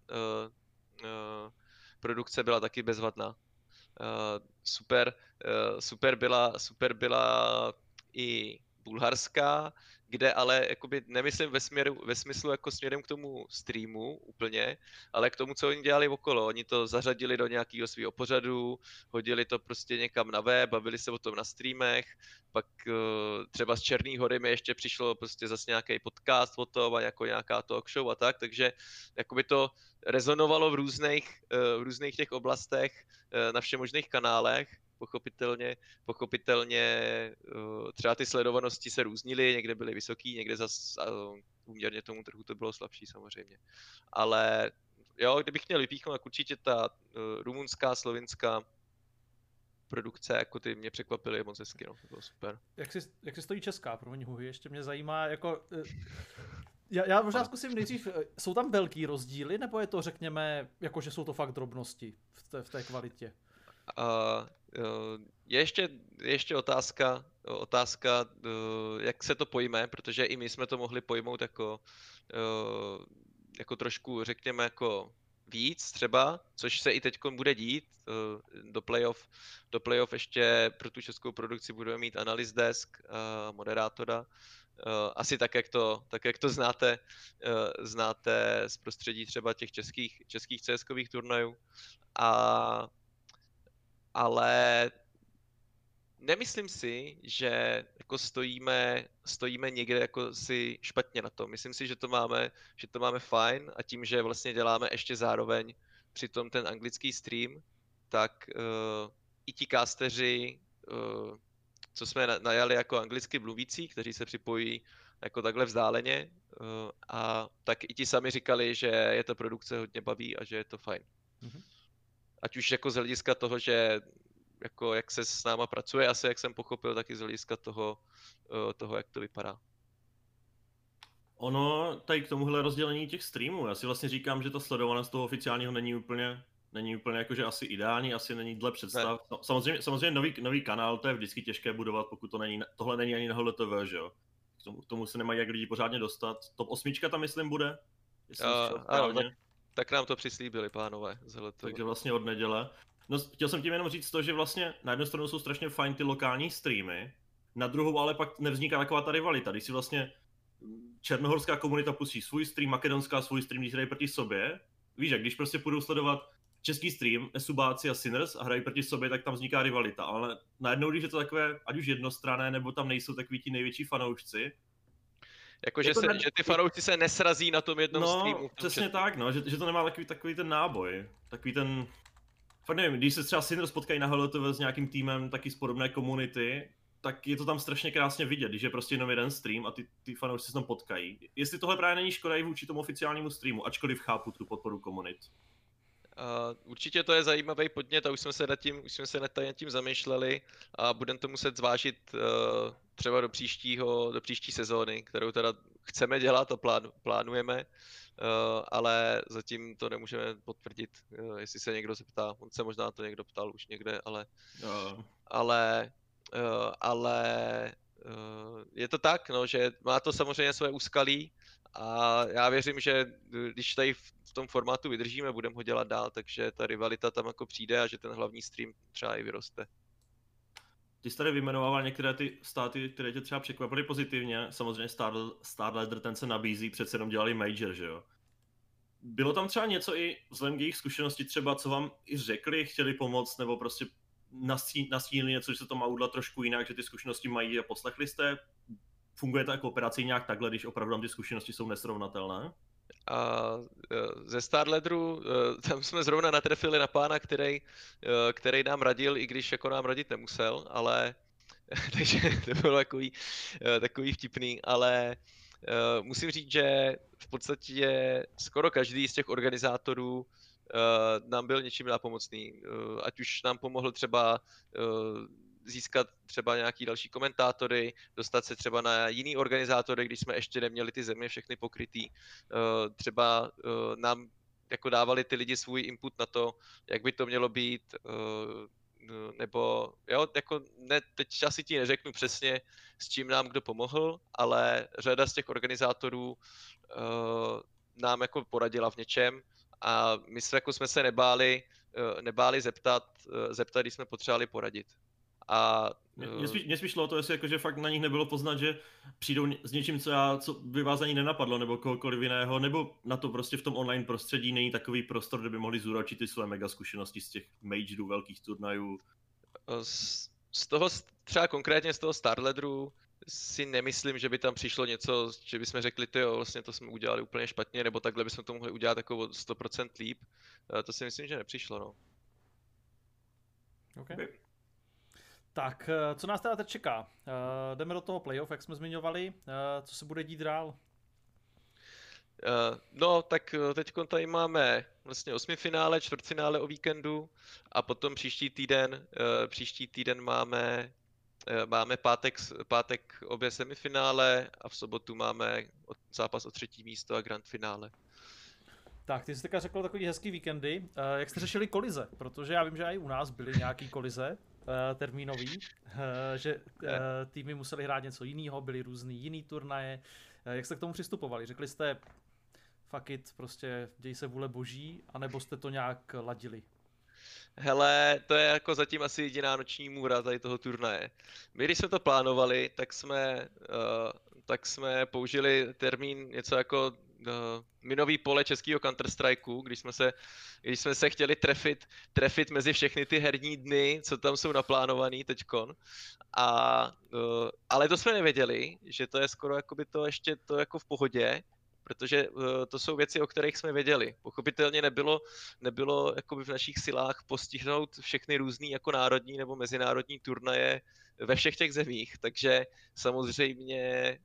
Speaker 3: uh, produkce byla taky bezvadná. Uh, super, uh, super byla, super byla i bulharská, kde ale jakoby nemyslím ve, směru, ve smyslu jako směrem k tomu streamu úplně, ale k tomu, co oni dělali okolo. Oni to zařadili do nějakého svého pořadu, hodili to prostě někam na web, bavili se o tom na streamech, pak uh, třeba z Černý hory mi ještě přišlo prostě zase nějaký podcast o tom a jako nějaká talk show a tak, takže jakoby to rezonovalo v různých, uh, v různých těch oblastech uh, na všemožných kanálech pochopitelně, pochopitelně eh, třeba ty sledovanosti se různily, někde byly vysoký, někde zase úměrně tomu trhu to bylo slabší samozřejmě. Ale jo, kdybych měl vypíchnout, tak určitě ta uh, rumunská, slovinská produkce, jako ty mě překvapily moc hezky, no, to bylo super.
Speaker 1: Jak si, jak si stojí česká, promiň Huhy, ještě mě zajímá, jako, uh, já, já možná zkusím nejdřív, jsou tam velký rozdíly, nebo je to, řekněme, jako že jsou to fakt drobnosti v té, v té kvalitě?
Speaker 3: Uh, je ještě, ještě otázka, otázka, jak se to pojme, protože i my jsme to mohli pojmout jako, jako trošku, řekněme, jako víc třeba, což se i teď bude dít. Do playoff, do playoff ještě pro tu českou produkci budeme mít analyst desk, moderátora. Asi tak, jak to, tak, jak to znáte, znáte z prostředí třeba těch českých, českých CSkových turnajů. A ale nemyslím si, že jako stojíme, stojíme někde jako si špatně na tom. Myslím si, že to máme, že to máme fajn a tím, že vlastně děláme ještě zároveň přitom ten anglický stream, tak uh, i ti casteři, uh, co jsme najali jako anglicky mluvící, kteří se připojí jako takhle vzdáleně, uh, a tak i ti sami říkali, že je to produkce hodně baví a že je to fajn. Mm-hmm ať už jako z hlediska toho, že jako jak se s náma pracuje, asi jak jsem pochopil, tak i z hlediska toho, eh, toho jak to vypadá.
Speaker 2: Ono tady k tomuhle rozdělení těch streamů, já si vlastně říkám, že ta sledovanost toho oficiálního není úplně, není úplně jakože asi ideální, asi není dle představ. No, samozřejmě, samozřejmě nový, nový kanál, to je vždycky těžké budovat, pokud to není, tohle není ani na HLTV, že jo. K tomu, k tomu se nemají jak lidi pořádně dostat. Top osmička tam myslím bude?
Speaker 3: Uh, ano, tak, tak nám to přislíbili, pánové.
Speaker 2: Takže vlastně od neděle. No, chtěl jsem tím jenom říct to, že vlastně na jednu stranu jsou strašně fajn ty lokální streamy, na druhou ale pak nevzniká taková ta rivalita, když si vlastně černohorská komunita pustí svůj stream, makedonská svůj stream, když hrají proti sobě. Víš, jak když prostě půjdou sledovat český stream, Esubáci a Sinners a hrají proti sobě, tak tam vzniká rivalita. Ale najednou, když je to takové, ať už jednostrané, nebo tam nejsou takový ti největší fanoušci,
Speaker 3: Jako, že,
Speaker 2: Jako
Speaker 3: se,
Speaker 2: ne-
Speaker 3: že ty fanoušci se nesrazí na tom jednom
Speaker 2: No,
Speaker 3: streamu. tom
Speaker 2: přesně
Speaker 3: chatu.
Speaker 2: tak, no, že, že to nemá takový, takový ten náboj, takový ten, fakt nevím, když se třeba Syndros potkají na HLTV s nějakým týmem taky z podobné komunity, tak je to tam strašně krásně vidět, když je prostě jenom jeden stream a ty, ty fanoušci se tam potkají. Jestli tohle právě není škoda i vůči tomu oficiálnímu streamu, ačkoliv chápu tu podporu komunit.
Speaker 3: Uh, určitě to je zajímavý podnět a už jsme se nad tím, už jsme se nad tím zamýšleli a budeme to muset zvážit uh, třeba do příštího, do příští sezóny, kterou teda chceme dělat a plán, plánujeme, uh, ale zatím to nemůžeme potvrdit, uh, jestli se někdo zeptá. On se možná to někdo ptal už někde, ale
Speaker 2: Uh,
Speaker 3: ale, uh, ale uh, je to tak, no, že má to samozřejmě své úskalí a já věřím, že eh, když tady v tom formátu vydržíme, budeme ho dělat dál, takže ta rivalita tam jako přijde a že ten hlavní stream třeba i vyroste.
Speaker 2: ty jsi tady vyjmenovával některé ty státy, které tě třeba překvapily pozitivně. Samozřejmě Star, Starladder ten se nabízí, přece jenom dělali Major, že jo? Bylo tam třeba něco i vzhledem k jejich zkušenosti třeba, co vám i řekli, chtěli pomoct, nebo prostě nastí- nastínili něco, že se to má udělat trošku jinak, že ty zkušenosti mají a poslechli jste? Funguje ta kooperace nějak takhle, když opravdu tam ty zkušenosti jsou nesrovnatelné?
Speaker 3: A eh, ze Starledru, eh, tam jsme zrovna natrefili na pána, který, eh, který nám radil, i když jako nám radit nemusel, ale takže to bylo takový, takový vtipný, ale musím říct, že v podstatě skoro každý z těch organizátorů nám byl něčím nápomocný. Ať už nám pomohl třeba získat třeba nějaký další komentátory, dostat se třeba na jiný organizátory, když jsme ještě neměli ty země všechny pokrytý. Eh, Třeba eh, nám jako dávali ty lidi svůj input na to, jak by to mělo být, eh, nebo jo, jako ne, teď asi ti neřeknu přesně, s čím nám kdo pomohl, ale řada z těch organizátorů nám jako poradila v něčem a my jsme, jako jsme se nebáli, nebáli zeptat, zeptat, když jsme potřebovali poradit. A
Speaker 2: Mě,
Speaker 3: eh,
Speaker 2: spíš, mě spíš šlo o to, jestli jako, že fakt na nich nebylo poznat, že přijdou s něčím, co, já, co by vás ani nenapadlo, nebo kohokoliv jiného, nebo na to prostě v tom online prostředí není takový prostor, kde by mohli zúročit ty své mega zkušenosti z těch majorů, velkých turnajů.
Speaker 3: Eh, Z, z toho, třeba konkrétně z toho Starledru, si nemyslím, že by tam přišlo něco, že bychom řekli, ty jo, vlastně to jsme udělali úplně špatně, nebo takhle bychom to mohli udělat jako o 100% líp. Eh, To si myslím, že nepřišlo, no.
Speaker 1: Okay. Tak, eh, co nás teda teď čeká? Eh, Jdeme do toho playoff, jak jsme zmiňovali. Eh, Co se bude dít dál?
Speaker 3: Eh, No, tak teď tady máme vlastně osmifinále, čtvrtfinále o víkendu a potom příští týden, eh, příští týden máme, máme pátek, pátek obě semifinále a v sobotu máme zápas o třetí místo a grand finále.
Speaker 1: Tak, ty jsi teďka řekl takový hezký víkendy. Jak jste řešili kolize? Protože já vím, že i u nás byly nějaký kolize termínový, eh, že eh, týmy museli hrát něco jiného, byly různý jiný turnaje. Eh, Jak jste k tomu přistupovali? Řekli jste, fuck it, prostě děj se vůle boží, anebo jste to nějak ladili?
Speaker 3: Hele, to je jako zatím asi jediná noční můra tady toho turnaje. My, když jsme to plánovali, tak jsme, uh, tak jsme použili termín něco jako uh, minový pole českého Counter-Strikeu, když jsme se, když jsme se chtěli trefit, trefit mezi všechny ty herní dny, co tam jsou naplánovaný teďkon. A, uh, ale to jsme nevěděli, že to je skoro jakoby to ještě to jako v pohodě, protože uh, to jsou věci, o kterých jsme věděli. Pochopitelně nebylo, nebylo jakoby v našich silách postihnout všechny různý jako národní nebo mezinárodní turnaje ve všech těch zemích, takže samozřejmě, eh,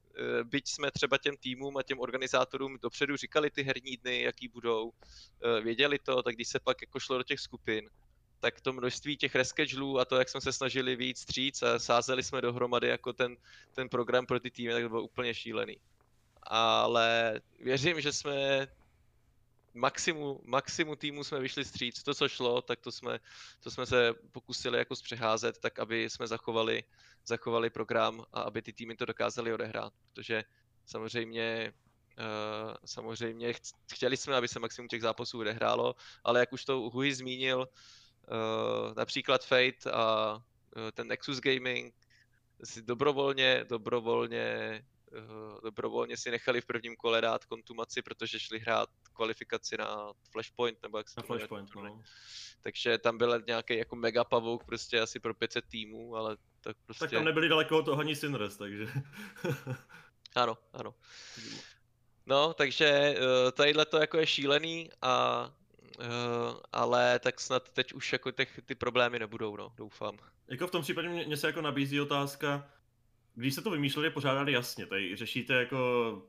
Speaker 3: byť jsme třeba těm týmům a těm organizátorům dopředu říkali ty herní dny, jaký budou, eh, věděli to, tak když se pak jako šlo do těch skupin, tak to množství těch reschedulů a to, jak jsme se snažili víc stříc a sázeli jsme dohromady jako ten, ten program pro ty týmy, tak to bylo úplně šílený. Ale věřím, že jsme maximu, maximu týmu jsme vyšli stříc. To, co šlo, tak to jsme, to jsme se pokusili jako zpřeházet, tak aby jsme zachovali, zachovali program a aby ty týmy to dokázali odehrát. Protože samozřejmě Uh, samozřejmě chc- chtěli jsme, aby se maximum těch zápasů odehrálo, ale jak už to Hui zmínil, uh, například Fate a uh, ten Nexus Gaming si dobrovolně, dobrovolně dobrovolně si nechali v prvním kole dát kontumaci, protože šli hrát kvalifikaci na Flashpoint, nebo jak se
Speaker 2: Na Flashpoint, no.
Speaker 3: Takže tam byl nějaký jako mega pavouk, prostě asi pro 500 týmů, ale tak prostě...
Speaker 2: Tak tam nebyli daleko od toho ani Sinres, takže...
Speaker 3: Ano, ano. No, takže uh, tadyhle to jako je šílený a uh, ale tak snad teď už jako těch, ty problémy nebudou, no, doufám.
Speaker 2: Jako v tom případě mě, mě se jako nabízí otázka, když se to vymýšleli, pořádali jasně, tady řešíte jako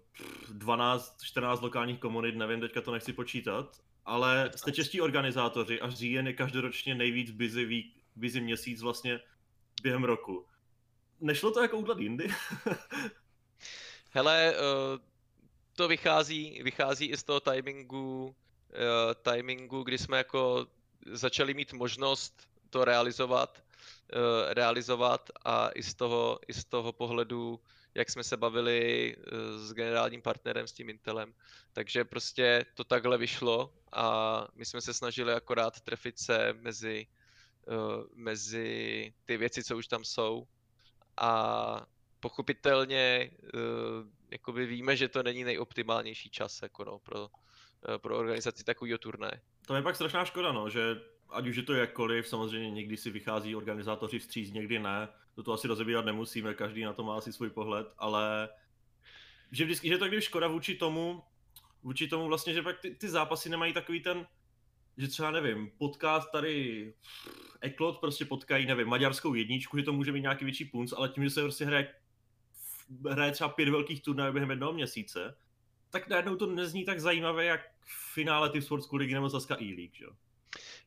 Speaker 2: 12, 14 lokálních komunit, nevím, teďka to nechci počítat, ale jste čeští organizátoři a říjen je každoročně nejvíc busy, week, busy měsíc vlastně během roku. Nešlo to jako udělat jindy?
Speaker 3: Hele, uh, to vychází, vychází i z toho timingu, uh, timingu, kdy jsme jako začali mít možnost to realizovat, realizovat a i z toho, i z toho pohledu, jak jsme se bavili uh, s generálním partnerem, s tím Intelem. Takže prostě to takhle vyšlo a my jsme se snažili akorát trefit se mezi, uh, mezi ty věci, co už tam jsou a pochopitelně jakoby víme, že to není nejoptimálnější čas jako no, pro, pro organizaci takového turné.
Speaker 2: To je pak strašná škoda, no, že ať už je to jakkoliv, samozřejmě někdy si vychází organizátoři vstříc, někdy ne. To to asi rozebírat nemusíme, každý na to má asi svůj pohled, ale že vždycky, že to když škoda vůči tomu, vůči tomu vlastně, že pak ty, ty zápasy nemají takový ten, že třeba nevím, podcast tady Eklot prostě potkají, nevím, maďarskou jedničku, že to může mít nějaký větší punc, ale tím, že se prostě hraje, hraje třeba pět velkých turnajů během jednoho měsíce, tak najednou to nezní tak zajímavé, jak v finále ty Sports ligy nebo Saska E-League, že jo?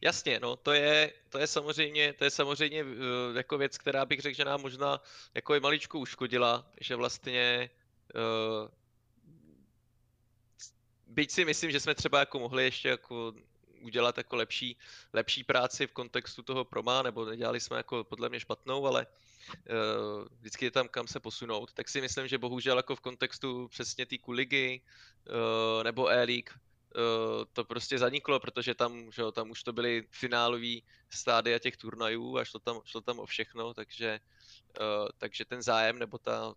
Speaker 3: Jasně, no, to je, to je samozřejmě, to je samozřejmě uh, jako věc, která bych řekl, že nám možná jako je maličko uškodila, že vlastně uh, byť si myslím, že jsme třeba jako mohli ještě jako udělat jako lepší, lepší práci v kontextu toho proma, nebo nedělali jsme jako podle mě špatnou, ale uh, vždycky je tam kam se posunout, tak si myslím, že bohužel jako v kontextu přesně té kuligy uh, nebo E-League to prostě zaniklo, protože tam, že jo, tam už to byly finálový stádia těch turnajů a šlo tam, šlo tam o všechno, takže, uh, takže ten zájem nebo ta,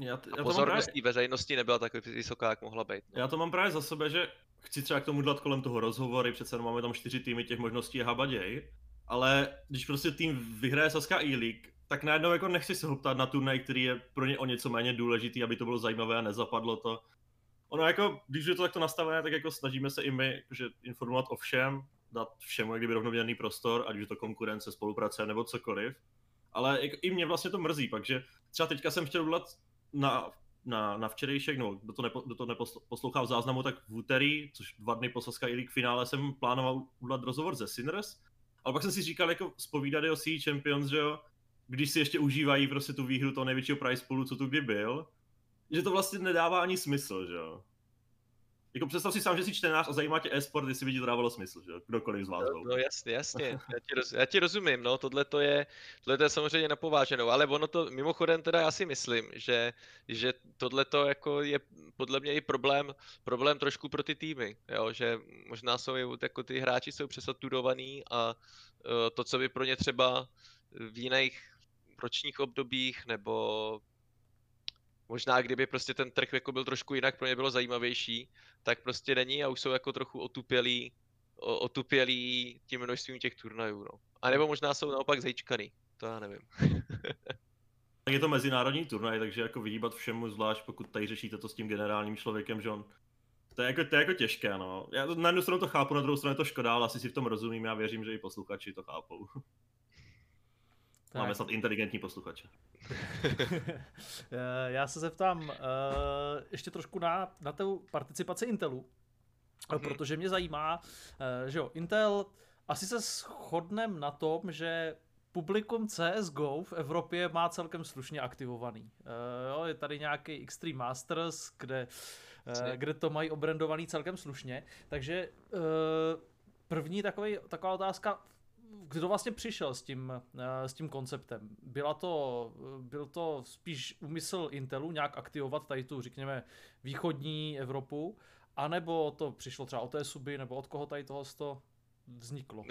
Speaker 3: já, t- já pozornost právě... veřejnosti nebyla tak vysoká, jak mohla být.
Speaker 2: No. Já to mám právě za sebe, že chci třeba k tomu dát kolem toho rozhovory, přece máme tam čtyři týmy, těch možností je habaděj, ale když prostě tým vyhraje Saska E-League, tak najednou jako nechci se ho ptát na turnaj, který je pro ně o něco méně důležitý, aby to bylo zajímavé a nezapadlo to. Ono jako, když je to takto nastavené, tak jako snažíme se i my, že informovat o všem, dát všemu jak kdyby rovnoměrný prostor, ať už je to konkurence, spolupráce nebo cokoliv. Ale jako i mě vlastně to mrzí, pak, že třeba teďka jsem chtěl udělat na na, na včerejšek, no, kdo to, nepo, kdo to neposlouchal v záznamu, tak v úterý, což dva dny po Saska League finále, jsem plánoval udělat rozhovor ze Sinners, ale pak jsem si říkal, jako spovídat o Sea Champions, že jo, když si ještě užívají prostě tu výhru toho největšího prize poolu, co tu kdy byl, že to vlastně nedává ani smysl, že jo. Jako představ si sám, že jsi čtenář a zajímá tě e-sport, jestli by ti to dávalo smysl, že kdokoliv z vás
Speaker 3: no, no, jasně, jasně, já ti, roz, já ti rozumím, no, tohle to je, tohle to je samozřejmě napováženou, ale ono to, mimochodem teda já si myslím, že, že tohle to jako je podle mě i problém, problém trošku pro ty týmy, jo, že možná jsou jako ty hráči jsou přesaturovaný a uh, to, co by pro ně třeba v jiných ročních obdobích nebo možná kdyby prostě ten trh jako byl trošku jinak, pro ně bylo zajímavější, tak prostě není a už jsou jako trochu otupělí, otupělí tím množstvím těch turnajů, no. A nebo možná jsou naopak zajíčkaný, to já nevím.
Speaker 2: tak je to mezinárodní turnaj, takže jako vyhýbat všemu, zvlášť pokud tady řešíte to s tím generálním člověkem, že on to je jako, to je jako těžké, no. Já na jednu stranu to chápu, na druhou stranu je to škoda, ale asi si v tom rozumím, já věřím, že i posluchači to chápou. Tak. Máme snad inteligentní posluchače.
Speaker 1: Eh, já se zeptám uh, ještě trošku na, na tu participaci Intelu, mm-hmm. protože mě zajímá, uh, že jo, Intel, asi se shodnem na tom, že publikum CSGO v Evropě má celkem slušně aktivovaný. Uh, jo, je tady nějaký Extreme Masters, kde, uh, kde to mají obrandovaný celkem slušně, takže uh, první takový, taková otázka, kdo vlastně přišel s tím, eh, s tím konceptem? Byla to, byl to spíš úmysl Intelu nějak aktivovat tady tu, řekněme, východní Evropu, anebo to přišlo třeba od té suby, nebo od koho tady toho vzniklo?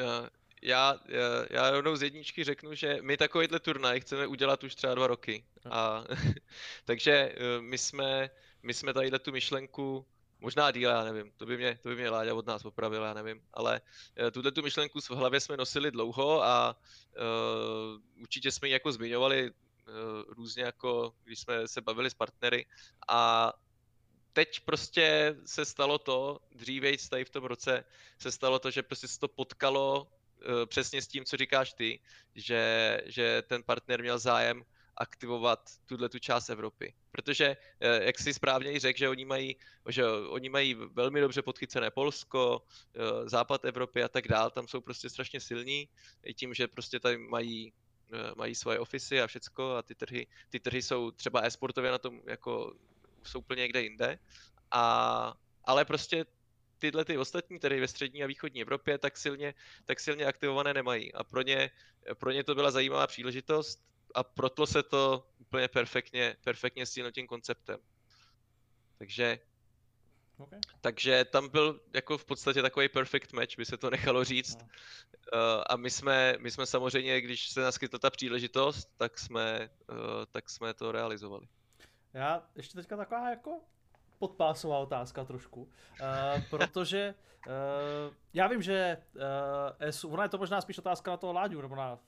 Speaker 3: Já, já, já rovnou z jedničky řeknu, že my takovýhle turnaj chceme udělat už třeba dva roky. A, takže eh, my jsme, my jsme tadyhle tu myšlenku Možná díl, já nevím, to by mě, to by mě Láďa od nás opravil, já nevím, ale uh, tuhle tu myšlenku v hlavě jsme nosili dlouho a uh, určitě jsme ji jako zmiňovali různě jako, když jsme se bavili s partnery. A teď prostě se stalo to, dřívejc tady v tom roce se stalo to, že prostě se to potkalo uh, přesně s tím, co říkáš ty, že, že ten partner měl zájem aktivovat tuhle tu část Evropy. Protože, uh, jak si správně i řekl, že oni mají, že oni mají velmi dobře podchycené Polsko, uh, západ Evropy a tak dál, tam jsou prostě strašně silní, i tím, že prostě tady mají mají svoje ofisy a všecko a ty trhy, ty trhy jsou třeba e-sportově na tom jako jsou úplně někde jinde. A, ale prostě tyhle ty ostatní, tedy ve střední a východní Evropě, tak silně, tak silně aktivované nemají. A pro ně, pro ně to byla zajímavá příležitost a protlo se to úplně perfektně, perfektně s tím konceptem. Takže Okay. Takže tam byl jako v podstatě takový perfect match, by se to nechalo říct. No. Uh, a my jsme, my jsme samozřejmě, když se naskytla ta příležitost, tak jsme, uh, tak jsme to realizovali.
Speaker 1: Já ještě teďka taková jako podpásová otázka trošku, uh, protože uh, já vím, že uh, ESU, ona je to možná spíš otázka na toho Láďu, nebo na,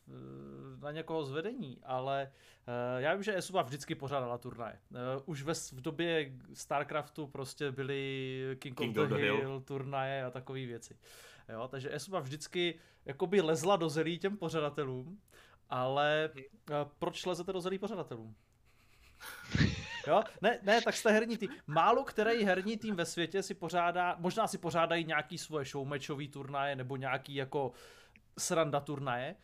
Speaker 1: na někoho z vedení, ale uh, já vím, že ESU vždycky pořádala turnaje. Uh, už ve, v době StarCraftu prostě byly King, King of the, the Hill, Hill turnaje a takové věci. Jo, takže ESU vždycky jakoby lezla do zelí těm pořadatelům, ale uh, proč lezete do zelí pořadatelům? Jo? Ne, ne, tak jste herní tým. Málo který herní tým ve světě si pořádá, možná si pořádají nějaký svoje showmatchový turnaje nebo nějaký jako sranda turnaje.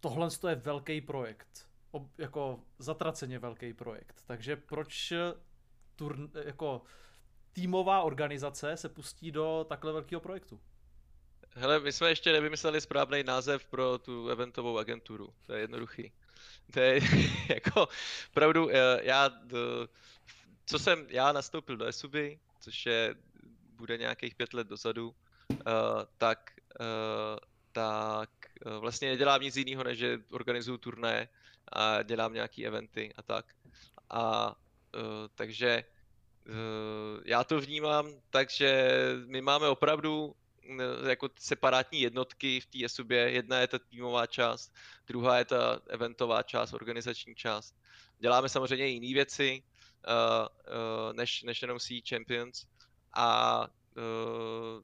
Speaker 1: Tohle je velký projekt. Ob, jako zatraceně velký projekt. Takže proč turn, jako týmová organizace se pustí do takhle velkého projektu?
Speaker 3: Hele, my jsme ještě nevymysleli správný název pro tu eventovou agenturu. To je jednoduchý. To je jako opravdu, eh, já, co jsem, já nastoupil do Esuby, což je, bude nějakých pět let dozadu, uh, tak, uh, tak vlastně nedělám nic jiného, než že organizuju turné a dělám nějaký eventy a tak. A takže já to vnímám tak, že my máme opravdu jako separátní jednotky v té SUB. Jedna je ta týmová část, druhá je ta eventová část, organizační část. Děláme samozřejmě jiné věci, uh, uh, než, než jenom Sea Champions. A uh,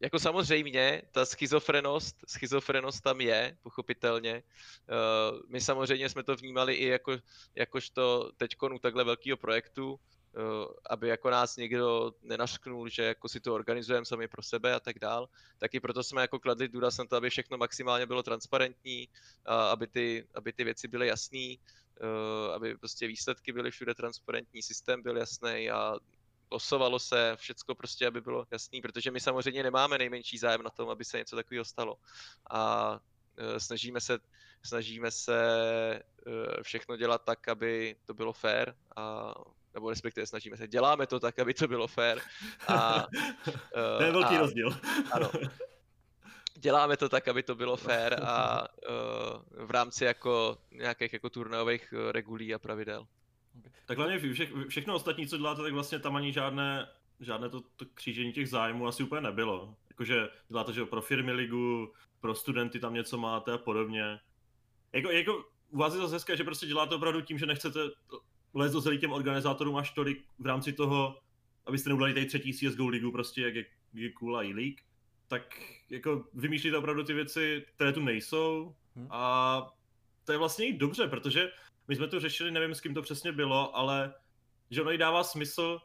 Speaker 3: jako samozřejmě, ta schizofrenost, schizofrenost tam je, pochopitelně. Uh, my samozřejmě jsme to vnímali i jako, jakožto teďkonu takhle velkého projektu, aby jako nás někdo nenašknul, že jako si to organizujeme sami pro sebe a tak dál, tak i proto jsme jako kladli důraz na to, aby všechno maximálně bylo transparentní, a aby ty, aby ty věci byly jasný, eh, aby prostě výsledky byly všude transparentní, systém byl jasný a osovalo se, všecko prostě, aby bylo jasný, protože my samozřejmě nemáme nejmenší zájem na tom, aby se něco takového stalo. A eh, snažíme se, snažíme se všechno dělat tak, aby to bylo fair a nebo respektive snažíme se, děláme to tak, aby to bylo fair. A,
Speaker 2: to je velký a, rozdíl.
Speaker 3: ano. Děláme to tak, aby to bylo fair a uh, v rámci jako nějakých jako turnajových uh, regulí a pravidel.
Speaker 2: Tak hlavně vše, všechno ostatní, co děláte, tak vlastně tam ani žádné, žádné to, to křížení těch zájmů asi úplně nebylo. Jakože děláte, že pro firmy ligu, pro studenty tam něco máte a podobně. Jako, jako u vás je zase hezké, že prostě děláte opravdu tím, že nechcete les do těm organizátorům až tolik v rámci toho, abyste neudělali tady třetí CSGO ligu, prostě jak je, je cool a e-league, tak jako vymýšlíte opravdu ty věci, které tu nejsou hmm. a to je vlastně i dobře, protože my jsme to řešili, nevím s kým to přesně bylo, ale že ono i dává smysl,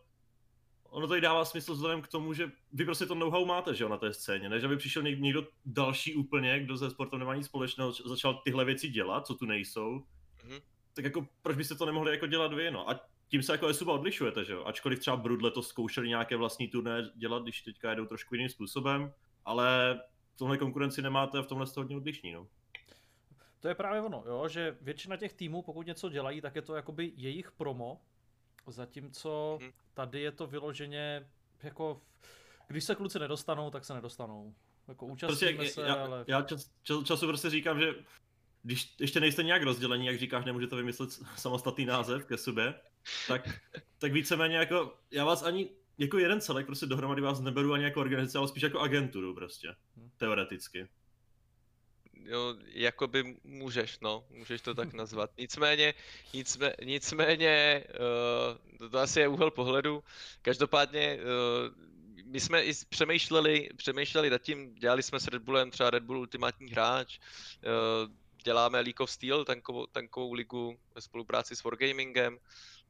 Speaker 2: ono to i dává smysl vzhledem k tomu, že vy prostě to know-how máte, že jo, na té scéně, než aby přišel někdo další úplně, kdo se sportem nemá nic společného, začal tyhle věci dělat, co tu nejsou, hmm tak jako proč byste to nemohli jako dělat vy, no. A tím se jako Esuba odlišujete, že jo. Ačkoliv třeba Brudle to zkoušeli nějaké vlastní turné dělat, když teďka jedou trošku jiným způsobem, ale v tomhle konkurenci nemáte a v tomhle jste hodně odlišní, no.
Speaker 1: To je právě ono, jo, že většina těch týmů, pokud něco dělají, tak je to jakoby jejich promo, zatímco mhm. tady je to vyloženě jako, když se kluci nedostanou, tak se nedostanou. Jako účastníme prostě, se,
Speaker 2: já,
Speaker 1: ale...
Speaker 2: Já čas, čas, času prostě říkám, že když ještě nejste nějak rozdělení, jak říkáš, nemůžete vymyslet samostatný název ke sobě, tak, tak víceméně jako, já vás ani jako jeden celek prostě dohromady vás neberu ani jako organizaci, ale spíš jako agenturu prostě, teoreticky.
Speaker 3: jo, jakoby můžeš, no, můžeš to tak nazvat. Nicméně, nicmé, nicméně, uh, to, to asi je úhel pohledu. Každopádně, uh, my jsme i přemýšleli, přemýšleli nad tím, dělali jsme s Red Bullem třeba Red Bull Ultimátní hráč, uh, děláme League of Steel, tankovou, tankovou ligu ve spolupráci s Wargamingem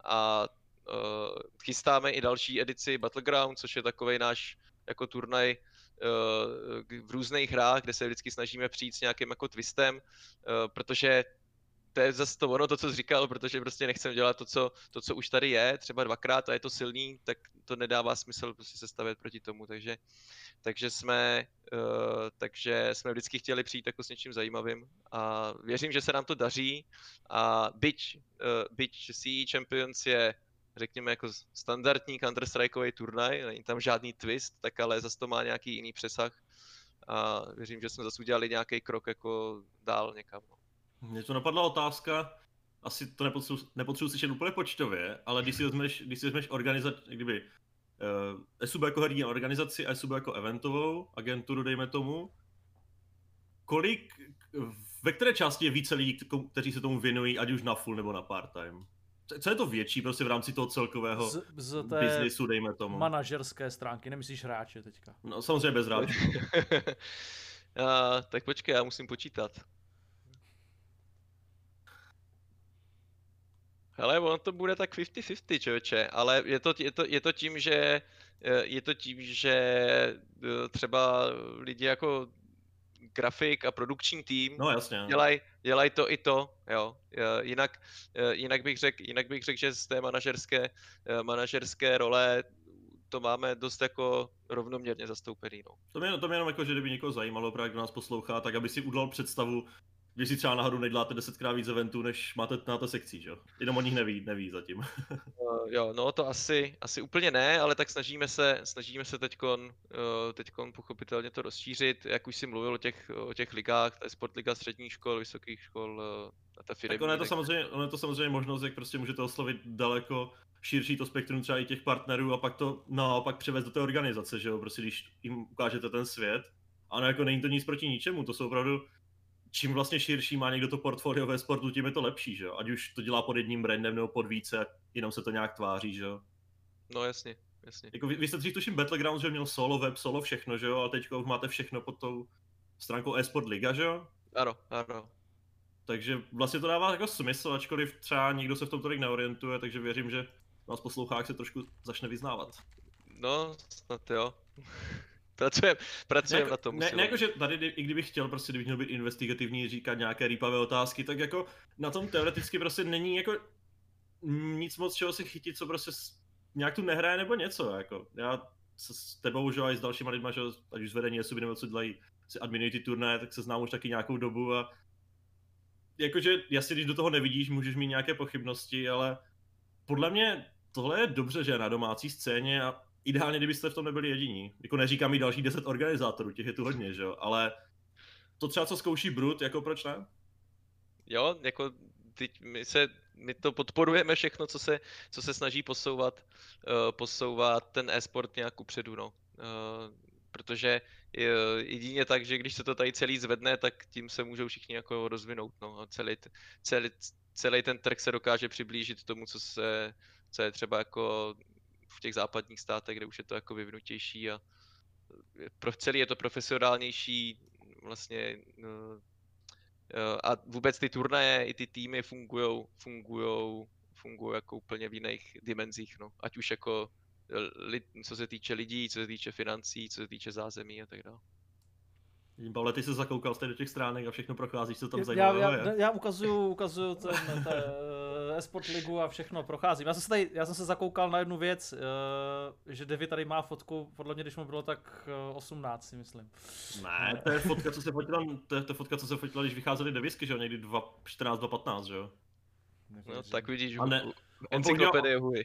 Speaker 3: a uh, chystáme i další edici Battleground, což je takový náš jako turnaj uh, v různých hrách, kde se vždycky snažíme přijít s nějakým jako twistem, uh, protože to je zase to ono, to, co jsi říkal, protože prostě nechcem dělat to co, to, co už tady je, třeba dvakrát a je to silný, tak to nedává smysl prostě se stavět proti tomu, takže, takže jsme, uh, takže jsme vždycky chtěli přijít jako s něčím zajímavým a věřím, že se nám to daří a byť, uh, byť CE Champions je řekněme jako standardní Counter-Strikeový turnaj, není tam žádný twist, tak ale zase to má nějaký jiný přesah a věřím, že jsme zase udělali nějaký krok jako dál někam. No.
Speaker 2: Mně to napadla otázka, asi to nepotřebuji, nepotřebuji slyšet úplně počtově, ale když si vezmeš, když si vezmeš organizaci, kdyby uh, SUB jako herní organizaci a SUB jako eventovou agenturu, dejme tomu, kolik, ve které části je více lidí, kteří se tomu věnují, ať už na full nebo na part-time? Co je to větší prostě v rámci toho celkového z, z té biznisu, dejme tomu?
Speaker 1: manažerské stránky, nemyslíš hráče teďka?
Speaker 2: No samozřejmě bez hráčů. uh,
Speaker 3: tak počkej, já musím počítat. Hele, on to bude tak 50-50, člověče, ale je to, je, to, je to tím, že eh, je to tím, že eh, třeba lidi jako grafik a produkční tým
Speaker 2: no, jasně.
Speaker 3: dělají dělaj to i to, jo. Jinak, eh, jinak bych řekl, jinak bych řekl, že z té manažerské, manažerské role to máme dost jako rovnoměrně zastoupený. No.
Speaker 2: To mě, to mě jenom jako, že kdyby někoho zajímalo, právě kdo nás poslouchá, tak aby si udělal představu, když si třeba náhodou neděláte desetkrát víc eventů, než máte na to sekcí, že jo? Jenom o nich neví, neví zatím. uh,
Speaker 3: jo, no to asi, asi úplně ne, ale tak snažíme se, snažíme se teďkon, uh, teďkon pochopitelně to rozšířit, jak už si mluvil o těch, o těch ligách, to je Sportliga středních škol, vysokých škol, uh, a ta firma.
Speaker 2: Tak ono je, to samozřejmě, ono je to samozřejmě možnost, jak prostě můžete oslovit daleko širší to spektrum třeba i těch partnerů a pak to naopak převést do té organizace, že jo, prostě když jim ukážete ten svět, ano, jako není to nic proti ničemu, to jsou opravdu čím vlastně širší má někdo to portfolio ve sportu, tím je to lepší, že jo? Ať už to dělá pod jedním brandem nebo pod více, jenom se to nějak tváří, že jo?
Speaker 3: No jasně, jasně.
Speaker 2: Jako vy, vy jste dřív tuším Battlegrounds, že měl solo web, solo všechno, že jo? A teď už máte všechno pod tou stránkou eSport Liga, že jo?
Speaker 3: Ano, ano.
Speaker 2: Takže vlastně to dává jako smysl, ačkoliv třeba nikdo se v tom tolik neorientuje, takže věřím, že nás poslouchá, jak se trošku začne vyznávat.
Speaker 3: No, snad jo. Pracujeme pracujem ne, na tom.
Speaker 2: Ne, ne jako, že tady, i kdybych chtěl, prostě kdybych měl být investigativní, říkat nějaké rýpavé otázky, tak jako na tom teoreticky prostě není jako nic moc čeho se chytit, co prostě nějak tu nehraje nebo něco, jako. Já se s tebou, že i s dalšíma lidma, že ať už z vedení SUB nebo co dělají si adminují ty turné, tak se znám už taky nějakou dobu a jakože jasně, když do toho nevidíš, můžeš mít nějaké pochybnosti, ale podle mě tohle je dobře, že je na domácí scéně a ideálně, kdybyste v tom nebyli jediní. Jako neříkám i další deset organizátorů, těch je tu hodně, že jo, ale to třeba, co zkouší Brut, jako proč ne?
Speaker 3: Jo, jako teď my se, my to podporujeme všechno, co se, co se snaží posouvat, uh, posouvat ten e-sport nějak upředu, no. Uh, protože jedině tak, že když se to tady celý zvedne, tak tím se můžou všichni jako rozvinout, no. A celý, celý, celý ten trh se dokáže přiblížit tomu, co se, co je třeba jako v těch západních státech, kde už je to jako vyvinutější a pro celý je to profesionálnější vlastně no, eh, a vůbec ty turnaje i ty týmy fungují fungují fungují jako úplně v jiných dimenzích, no. Ať už jako eh, co se týče lidí, co se týče financí, co se týče zázemí a tak dále.
Speaker 2: Pavle, ty se zakoukal jste do těch stránek a všechno procházíš, co tam zajímavého
Speaker 1: já, já, já ukazuju, ukazuju ten, ten e-sport ligu a všechno procházím. Já jsem se tady, já jsem se zakoukal na jednu věc, uh, že Devi tady má fotku, podle mě, když mu bylo tak 18, si myslím.
Speaker 2: Ne, to je fotka, co se fotila, to je, to je fotka, co se fotila, když vycházely devisky, že jo, někdy 14, 2.15, že jo.
Speaker 3: No, tak vidíš,
Speaker 2: a ne, on používá,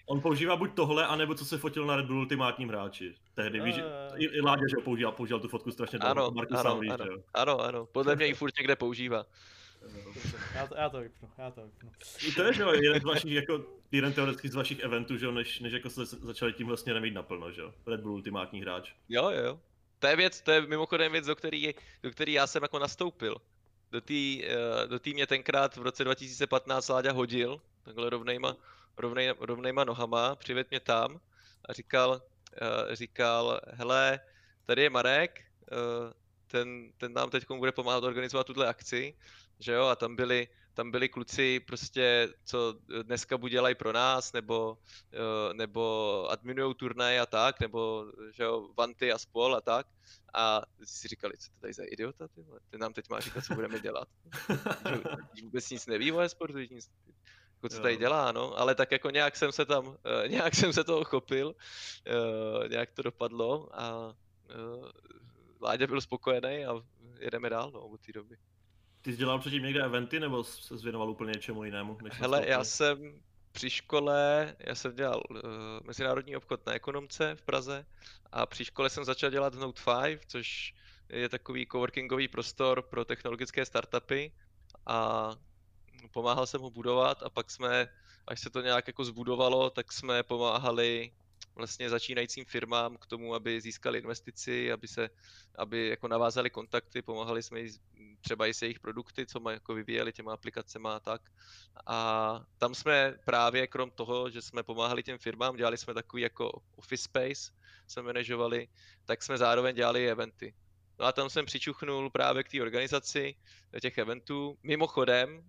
Speaker 2: on používá buď tohle, anebo co se fotil na Red Bull ultimátním hráči. Tehdy, víš, uh, i, i Ládě, že ho používal, používal tu fotku strašně
Speaker 3: dlouho. Ano, ano, víš, ano, ano, ano, podle mě i furt někde používá.
Speaker 1: Já to, já to vypnu, já to vypnu.
Speaker 2: I to je, že jo, jeden z vašich, jako, jeden teoreticky z vašich eventů, že jo, než, než jako se začali tímhle směrem jít naplno, že jo, Red Bull ultimátní hráč.
Speaker 3: Jo, jo, to je věc, to je mimochodem věc, do který, do který já jsem jako nastoupil. do té uh, do tý mě tenkrát v roce 2015 Láďa hodil, takhle rovnejma, rovnej, rovnejma nohama, přived mě tam a říkal, uh, říkal, hele, tady je Marek, uh, ten, ten nám teď bude pomáhat organizovat tuhle akci, že jo, a tam byli, tam byli kluci prostě, co dneska buď dělají pro nás, nebo, eh, nebo adminujou turnaje a tak, nebo že jo, Vanty a spol a tak. A si říkali, co to tady za idiota, ty Ten nám teď má říkat, co budeme dělat. Když vůbec nic neví o e-sportu, nic, jako co tady dělá, no, ale tak jako nějak jsem se tam, uh, nějak jsem se toho chopil, uh, nějak to dopadlo a Láďa byl spokojený a jedeme dál, no, od té doby.
Speaker 2: Ty jsi dělal předtím někde eventy, nebo se zvěnoval úplně něčemu jinému? Než
Speaker 3: Hele, já jsem při škole, já jsem dělal uh, mezinárodní obchod na ekonomce v Praze a při škole jsem začal dělat Note 5, což je takový coworkingový prostor pro technologické startupy a pomáhal jsem ho budovat a pak jsme, až se to nějak jako zbudovalo, tak jsme pomáhali vlastně začínajícím firmám k tomu, aby získali investici, aby se, aby jako navázali kontakty, pomáhali jsme jí třeba i se jejich produkty, co mají jako vyvíjeli těma aplikacemi a tak. A tam jsme právě krom toho, že jsme pomáhali těm firmám, dělali jsme takový jako office space, jsme manažovali, tak jsme zároveň dělali eventy. No a tam jsem přičuchnul právě k té organizaci těch eventů. Mimochodem, uh,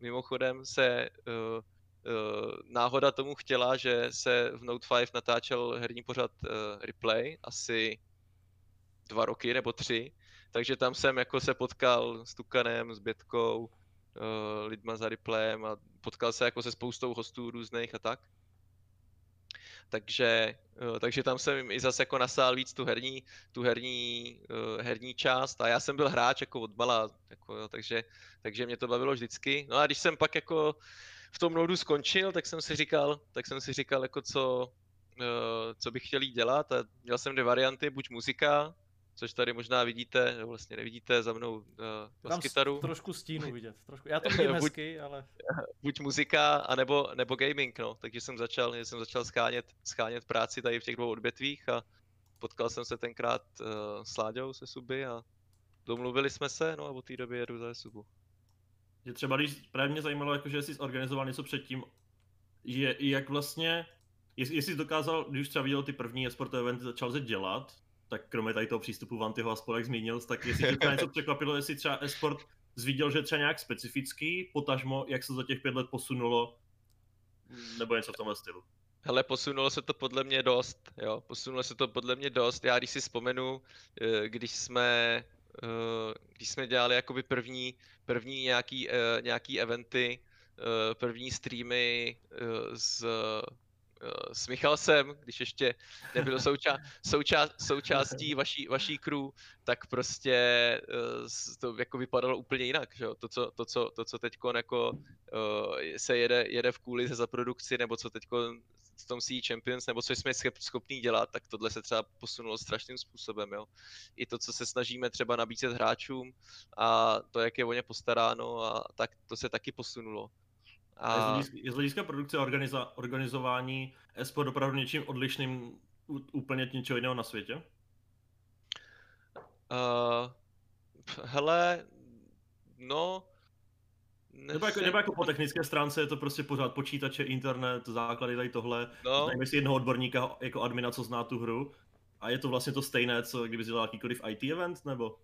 Speaker 3: mimochodem se uh, uh, náhoda tomu chtěla, že se v Note 5 natáčel herní pořad uh, replay, asi dva roky nebo tři, takže tam jsem jako se potkal s Tukanem, s Bětkou, uh, lidma za replayem a potkal se jako se spoustou hostů různých a tak. Takže, uh, takže tam jsem i zase jako nasál víc tu herní, tu herní, uh, herní část a já jsem byl hráč jako od mala, jako, takže, takže mě to bavilo vždycky. No a když jsem pak jako v tom nodu skončil, tak jsem si říkal, tak jsem si říkal jako co, co bych chtěl dělat a měl jsem dvě varianty, buď muzika, což tady možná vidíte, nebo vlastně nevidíte za mnou uh,
Speaker 1: Tam
Speaker 3: kytaru.
Speaker 1: trošku stínu vidět, trošku. já to vidím buď, hezky, ale...
Speaker 3: Buď muzika, anebo, nebo gaming, no, takže jsem začal, jsem začal schánět, schánět práci tady v těch dvou odvětvích a potkal jsem se tenkrát uh, s Láďou se Suby a domluvili jsme se, no a od té doby jedu za Subu.
Speaker 2: Je třeba, když právě mě zajímalo, jako, že jsi zorganizoval něco předtím, že jak vlastně, jestli jsi dokázal, když třeba viděl ty první esportové eventy, začal se dělat, tak kromě tady toho přístupu Vantyho a spolek zmínil, tak jestli tě něco překvapilo, jestli třeba esport zviděl, že třeba nějak specifický, potažmo, jak se za těch pět let posunulo, nebo něco v tomhle stylu.
Speaker 3: Hele, posunulo se to podle mě dost, jo, posunulo se to podle mě dost. Já když si vzpomenu, eh, když jsme, eh, když jsme dělali jakoby první, první nějaký, eh, nějaký eventy, první streamy z s Michalsem, když ještě nebyl souča- souča- součástí vaší, vaší crew, tak prostě uh, to jako vypadalo úplně jinak, že? To, co, to, co, to, co teď jako, uh, se jede, jede v kůli za produkci, nebo co teď v tom Sea Champions, nebo co jsme schopní dělat, tak tohle se třeba posunulo strašným způsobem, jo. I to, co se snažíme třeba nabízet hráčům a to, jak je o ně postaráno, a tak to se taky posunulo.
Speaker 2: A... Je z hlediska produkce organiza- organizování esport opravdu něčím odlišným úplně něčeho jiného na světě?
Speaker 3: Uh, hele, no...
Speaker 2: Nebo jako, nebo jako po technické stránce je to prostě pořád počítače, internet, základy tady tohle. No. Si jednoho odborníka jako admina, co zná tu hru. A je to vlastně to stejné, co kdyby dělal jakýkoliv IT event, nebo?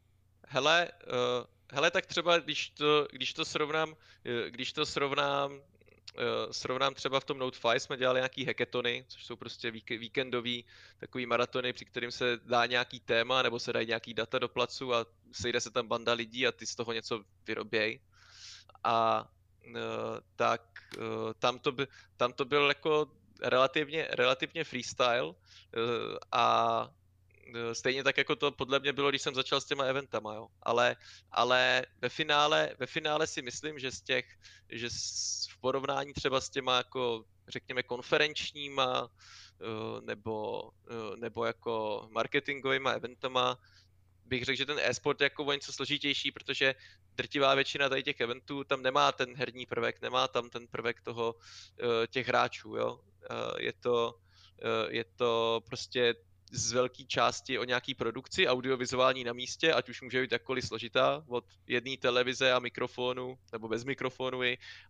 Speaker 3: Hele, uh, hele, tak třeba když to, když to srovnám, eh, když to srovnám, uh, srovnám třeba v tom Note 5 jsme dělali nějaký hackathony, což jsou prostě vík- víkendový takový maratony, při kterým se dá nějaký téma nebo se dají nějaký data do placu a sejde se tam banda lidí a ty z toho něco vyroběj. A uh, tak tam, to by, tam to byl jako relativně, relativně freestyle a Eh, stejně tak jako to podle mě bylo, když jsem začal s těma eventama, jo. Ale, ale ve, finále, ve finále si myslím, že z těch, že v porovnání třeba s těma jako řekněme konferenčníma eh, nebo, eh, nebo jako marketingovými eventama, bych řekl, že ten e-sport je jako o něco složitější, protože drtivá většina tady těch eventů tam nemá ten herní prvek, nemá tam ten prvek toho těch hráčů, jo. Je to, je to prostě z velké části o nějaký produkci audiovizuální na místě, ať už může být jakkoliv složitá, od jedné televize a mikrofonu, nebo bez mikrofonu,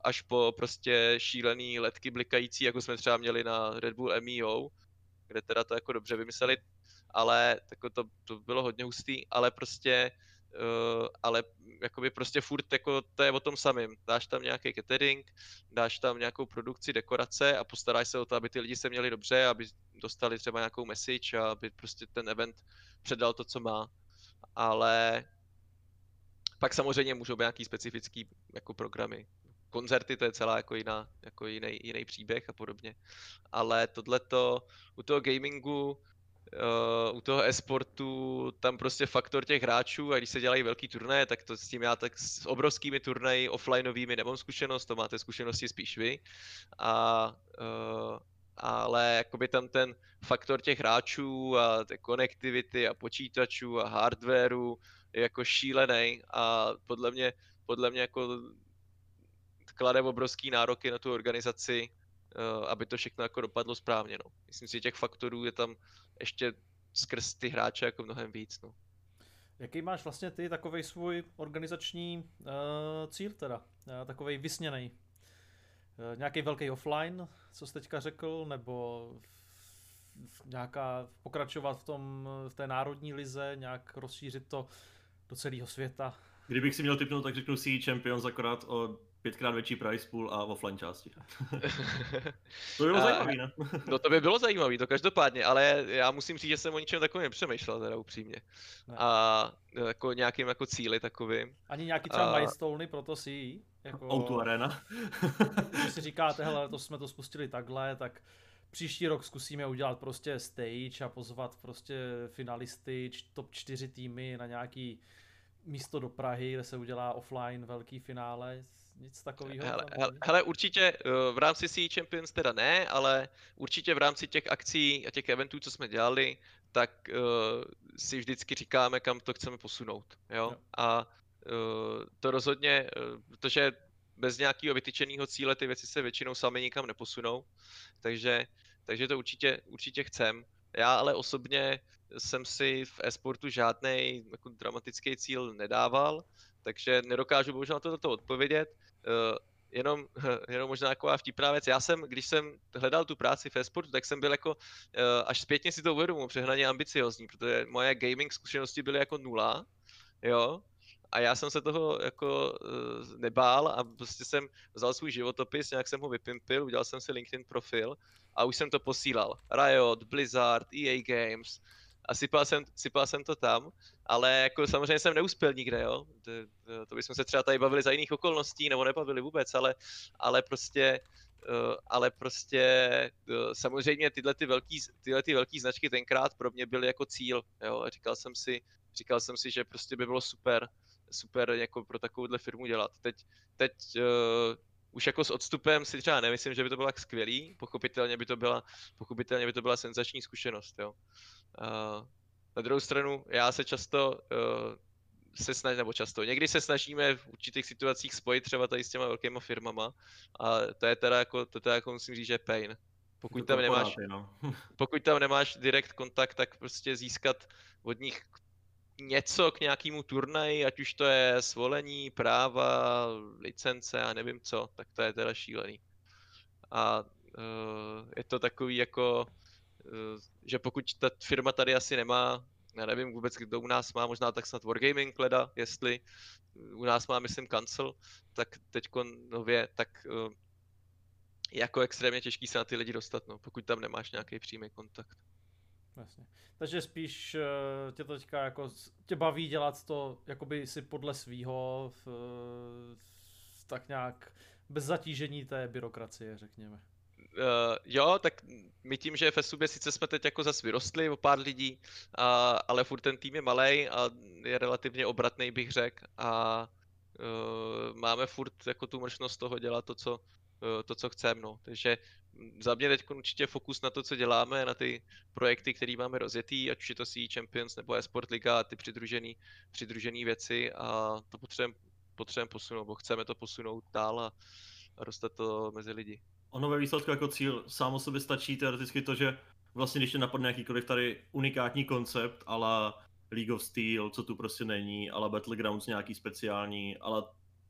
Speaker 3: až po prostě šílený letky blikající, jako jsme třeba měli na Red Bull MEO, kde teda to jako dobře vymysleli, ale jako to, to bylo hodně hustý, ale prostě ale jakoby prostě furt jako to je o tom samém. Dáš tam nějaký catering, dáš tam nějakou produkci, dekorace a postaráš se o to, aby ty lidi se měli dobře, aby dostali třeba nějakou message a aby prostě ten event předal to, co má. Ale pak samozřejmě můžou být nějaký specifický jako programy. Koncerty to je celá jako jiná, jako jiný, jiný příběh a podobně. Ale tohleto, u toho gamingu uh, u toho e-sportu tam prostě faktor těch hráčů a když se dělají velký turnaje, tak to s tím já tak s obrovskými turnaji offlineovými nemám zkušenost, to máte zkušenosti spíš vy. A, uh, ale jakoby tam ten faktor těch hráčů a té konektivity a počítačů a hardwareu je jako šílený a podle mě, podle mě jako klade obrovský nároky na tu organizaci, aby to všechno jako dopadlo správně. No. Myslím si, že těch faktorů je tam ještě skrz ty hráče jako mnohem víc. No.
Speaker 1: Jaký máš vlastně ty takový svůj organizační uh, cíl teda, uh, takový vysněný? Uh, nějaký velký offline, co jsi teďka řekl, nebo nějaká pokračovat v tom, v té národní lize, nějak rozšířit to do celého světa?
Speaker 2: Kdybych si měl typnout, tak řeknu si Champions akorát o pětkrát větší price pool a offline části. to by bylo zajímavé, ne?
Speaker 3: no to by bylo zajímavé, to každopádně, ale já musím říct, že jsem o ničem takovém nepřemýšlel, teda upřímně. Ne. A jako nějakým jako cíli takovým.
Speaker 1: Ani nějaký třeba a... milestone pro to si
Speaker 2: jako... Auto Arena.
Speaker 1: Když si říkáte, hele, to jsme to spustili takhle, tak příští rok zkusíme udělat prostě stage a pozvat prostě finalisty, top 4 týmy na nějaký místo do Prahy, kde se udělá offline velký finále nic takového?
Speaker 3: Hele, hele, hele, určitě eh, v rámci CE Champions teda ne, ale určitě v rámci těch akcí a těch eventů, co jsme dělali, tak uh, si vždycky říkáme, kam to chceme posunout. Jo? jo. A uh, to rozhodně, uh, protože bez nějakého vytyčeného cíle ty věci se většinou sami nikam neposunou, takže, takže to určitě, určitě chcem. Já ale osobně jsem si v e-sportu žádný jako dramatický cíl nedával, takže nedokážu bohužel na to odpovědět. Uh, jenom, jenom možná taková vtipná věc. Já jsem, když jsem hledal tu práci v esportu, tak jsem byl jako, uh, až zpětně si to uvědomuji, přehnaně ambiciozní, protože moje gaming zkušenosti byly jako nula, jo, a já jsem se toho jako uh, nebál a prostě jsem vzal svůj životopis, nějak jsem ho vypimpil, udělal jsem si LinkedIn profil a už jsem to posílal. Riot, Blizzard, EA Games, a sypal jsem, sypal jsem to tam, ale jako samozřejmě jsem neuspěl nikde, jo. To, to, bychom se třeba tady bavili za jiných okolností, nebo nebavili vůbec, ale, ale prostě Uh, ale prostě uh, samozřejmě tyhle ty velký, tyhle ty velký značky tenkrát pro mě byly jako cíl, jo, a říkal jsem si, říkal jsem si, že prostě by bylo super, super jako pro takovouhle firmu dělat. Teď, teď uh, už jako s odstupem si třeba nemyslím, že by to bylo tak skvělý, pochopitelně by to byla, pochopitelně by to byla senzační zkušenost, jo. Uh, na druhou stranu, já se často uh, se snažím, nebo často, někdy se snažíme v určitých situacích spojit třeba tady s těma velkýma firmama a to je teda jako, to teda jako musím říct, že je pain. Pokud tam, nemáš, no. pokud tam nemáš direkt kontakt, tak prostě získat od nich něco k nějakému turnaji, ať už to je svolení, práva, licence a nevím co, tak to je teda šílený. A uh, je to takový jako, že pokud ta firma tady asi nemá, já nevím vůbec, kdo u nás má, možná tak snad Wargaming leda, jestli u nás má, myslím, Cancel, tak teďko nově, tak uh, jako extrémně těžký se na ty lidi dostat, no, pokud tam nemáš nějaký přímý kontakt.
Speaker 1: Jasně. Takže spíš tě to teďka jako, tě baví dělat to jakoby si podle svýho, v, v, tak nějak bez zatížení té byrokracie, řekněme.
Speaker 3: Uh, jo, tak my tím, že v Esubě sice jsme teď jako zase vyrostli o pár lidí, uh, ale furt ten tým je malý a je relativně obratný, bych řekl. A uh, máme furt jako tu možnost toho dělat to, co, uh, to, co chceme. No. Takže za mě teď určitě fokus na to, co děláme, na ty projekty, které máme rozjetý, ať už je to CE Champions nebo eSport Liga a ty přidružené přidružený věci a to potřebujeme potřebujem posunout, bo chceme to posunout dál a, a dostat to mezi lidi.
Speaker 2: Ono ve výsledku jako cíl sám o sobě stačí teoreticky to, že vlastně když tě napadne jakýkoliv tady unikátní koncept, ale League of Steel, co tu prostě není, ale Battlegrounds nějaký speciální, ale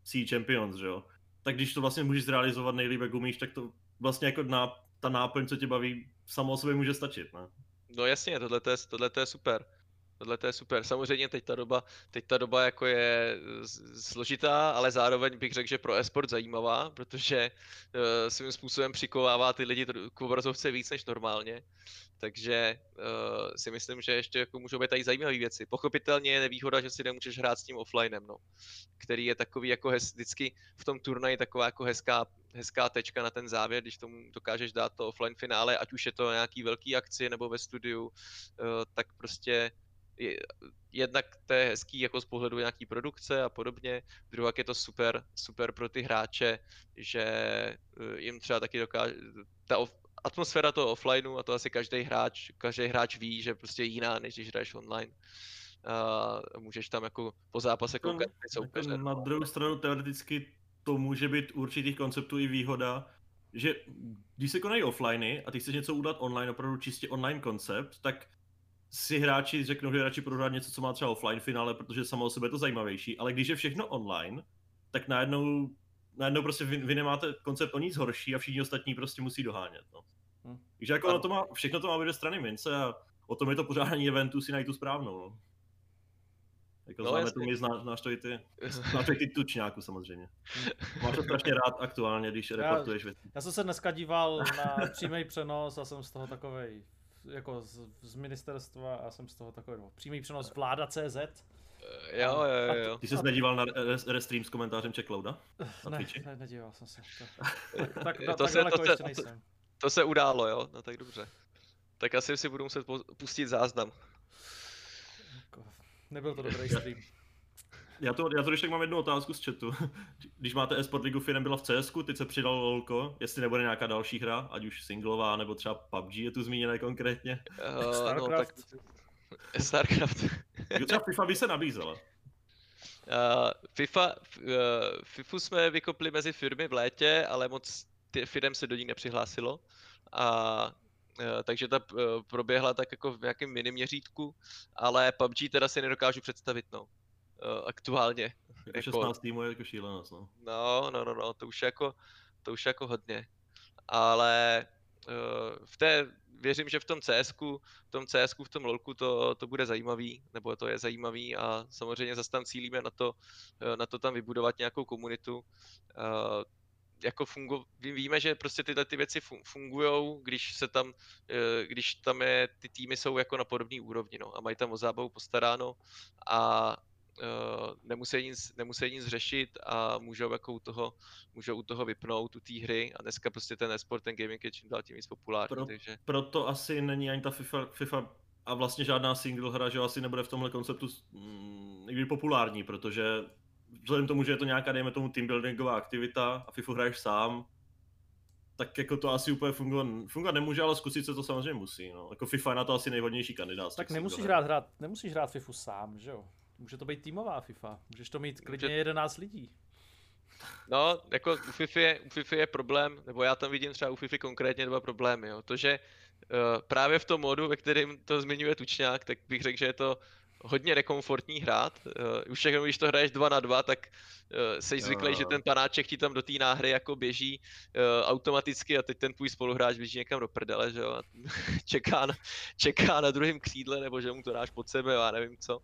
Speaker 2: Sea Champions, že jo, tak když to vlastně můžeš zrealizovat nejlíp, jak umíš, tak to vlastně jako na, ta náplň, co tě baví, samo o sobě může stačit, ne?
Speaker 3: No jasně, tohle je, tohle je super. Tohle je super. Samozřejmě teď ta doba, teď ta doba jako je složitá, ale zároveň bych řekl, že pro esport zajímavá, protože uh, svým způsobem přikovává ty lidi k obrazovce víc než normálně. Takže uh, si myslím, že ještě jako můžou být tady zajímavé věci. Pochopitelně je nevýhoda, že si nemůžeš hrát s tím offlinem, no. Který je takový jako hez, vždycky v tom turnaji taková jako hezká, hezká tečka na ten závěr, když tomu dokážeš dát to offline finále, ať už je to nějaký velký akci nebo ve studiu, uh, tak prostě jednak to je hezký jako z pohledu nějaký produkce a podobně, druhak je to super, super pro ty hráče, že eh, jim třeba taky dokáže, ta off, atmosféra toho offlineu a to asi každý hráč, každý hráč ví, že prostě je jiná, než když hraješ online. A můžeš tam jako po zápase
Speaker 2: jako
Speaker 3: koukat
Speaker 2: soupeře. Na no. druhou stranu teoreticky to může být určitých konceptů i výhoda, že když se konají offliney a ty chceš něco udělat online, opravdu čistě online koncept, tak si hráči řeknou, že radši prohrát něco, co má třeba offline finále, protože samo o sebe je to zajímavější, ale když je všechno online, tak najednou, najednou prostě vy, vy nemáte koncept o nic horší a všichni ostatní prostě musí dohánět. No. Hmm. Takže jako to má, všechno to má být strany mince a o tom je to pořádání eventu si najít tu správnou. No. Jako no, známe to my, zná, znáš to i ty, znáš to i ty tučňáku samozřejmě. Máš to strašně rád aktuálně, když reportuješ věci.
Speaker 1: Já jsem se dneska díval na přímý přenos a jsem z toho takovej jako z, z ministerstva a jsem z toho takový no, přímý přenos vláda CZ.
Speaker 3: Jo, jo, jo.
Speaker 2: Ty jsi se nedíval na restream s komentářem Checklouda?
Speaker 1: Ne, ne, nedíval jsem se. To, tak, tak,
Speaker 3: to, tak se, to, se, to, to se událo, jo? No tak dobře. Tak asi si budu muset pustit záznam.
Speaker 1: Jako, nebyl to dobrý stream.
Speaker 2: Já to, já to když tak mám jednu otázku z chatu. Když máte esport ligu firm byla v CS, teď se přidal LOLko, jestli nebude nějaká další hra, ať už singlová, nebo třeba PUBG je tu zmíněné konkrétně.
Speaker 1: Uh, Starcraft. No,
Speaker 3: tak... Starcraft.
Speaker 2: třeba FIFA by se nabízela. Uh,
Speaker 3: FIFA, uh, FIFU jsme vykopli mezi firmy v létě, ale moc firm se do ní nepřihlásilo. A takže ta proběhla tak jako v nějakém miniměřítku, ale PUBG teda si nedokážu představit, no uh, aktuálně.
Speaker 2: Jako 16 týmů je jako šílenost, no.
Speaker 3: No, no, no, no, to už je jako, to už je jako hodně. Ale uh, v té, věřím, že v tom cs v tom cs v tom LoLku to, to bude zajímavý, nebo to je zajímavý a samozřejmě zase tam cílíme na to, uh, na to tam vybudovat nějakou komunitu. Uh, jako fungu, víme, že prostě tyhle ty věci fungují, když se tam, když tam je, ty týmy jsou jako na podobné úrovni, no, a mají tam o zábavu postaráno a nemusí, nic, nemusí nic řešit a můžou jako u toho, můžou u toho vypnout u té hry a dneska prostě ten esport, ten gaming je čím dál tím víc populární, Pro, takže...
Speaker 2: Proto asi není ani ta FIFA, FIFA a vlastně žádná single hra, že asi nebude v tomhle konceptu mm, někdy populární, protože vzhledem tomu, že je to nějaká, dejme tomu, team buildingová aktivita a FIFA hraješ sám, tak jako to asi úplně fungovat, fungovat nemůže, ale zkusit se to samozřejmě musí. No. Jako FIFA je na to asi nejhodnější kandidát.
Speaker 1: Tak nemusíš hrát, hrát, nemusíš hrát FIFA sám, že jo? Může to být týmová FIFA. Můžeš to mít klidně Může... 11 lidí.
Speaker 3: No, jako u FIFA, je, u FIFA je problém, nebo já tam vidím třeba u FIFA konkrétně dva problémy. Jo. To, že uh, právě v tom modu, ve kterém to zmiňuje Tučňák, tak bych řekl, že je to hodně nekomfortní hrát. Uh, už všechno, když to hraješ dva na dva, tak uh, jsi zvyklý, že ten panáček ti tam do té náhry jako běží uh, automaticky a teď ten tvůj spoluhráč běží někam do prdele, že jo, a čeká na, čeká na druhém křídle, nebo že mu to dáš pod sebe, já nevím co.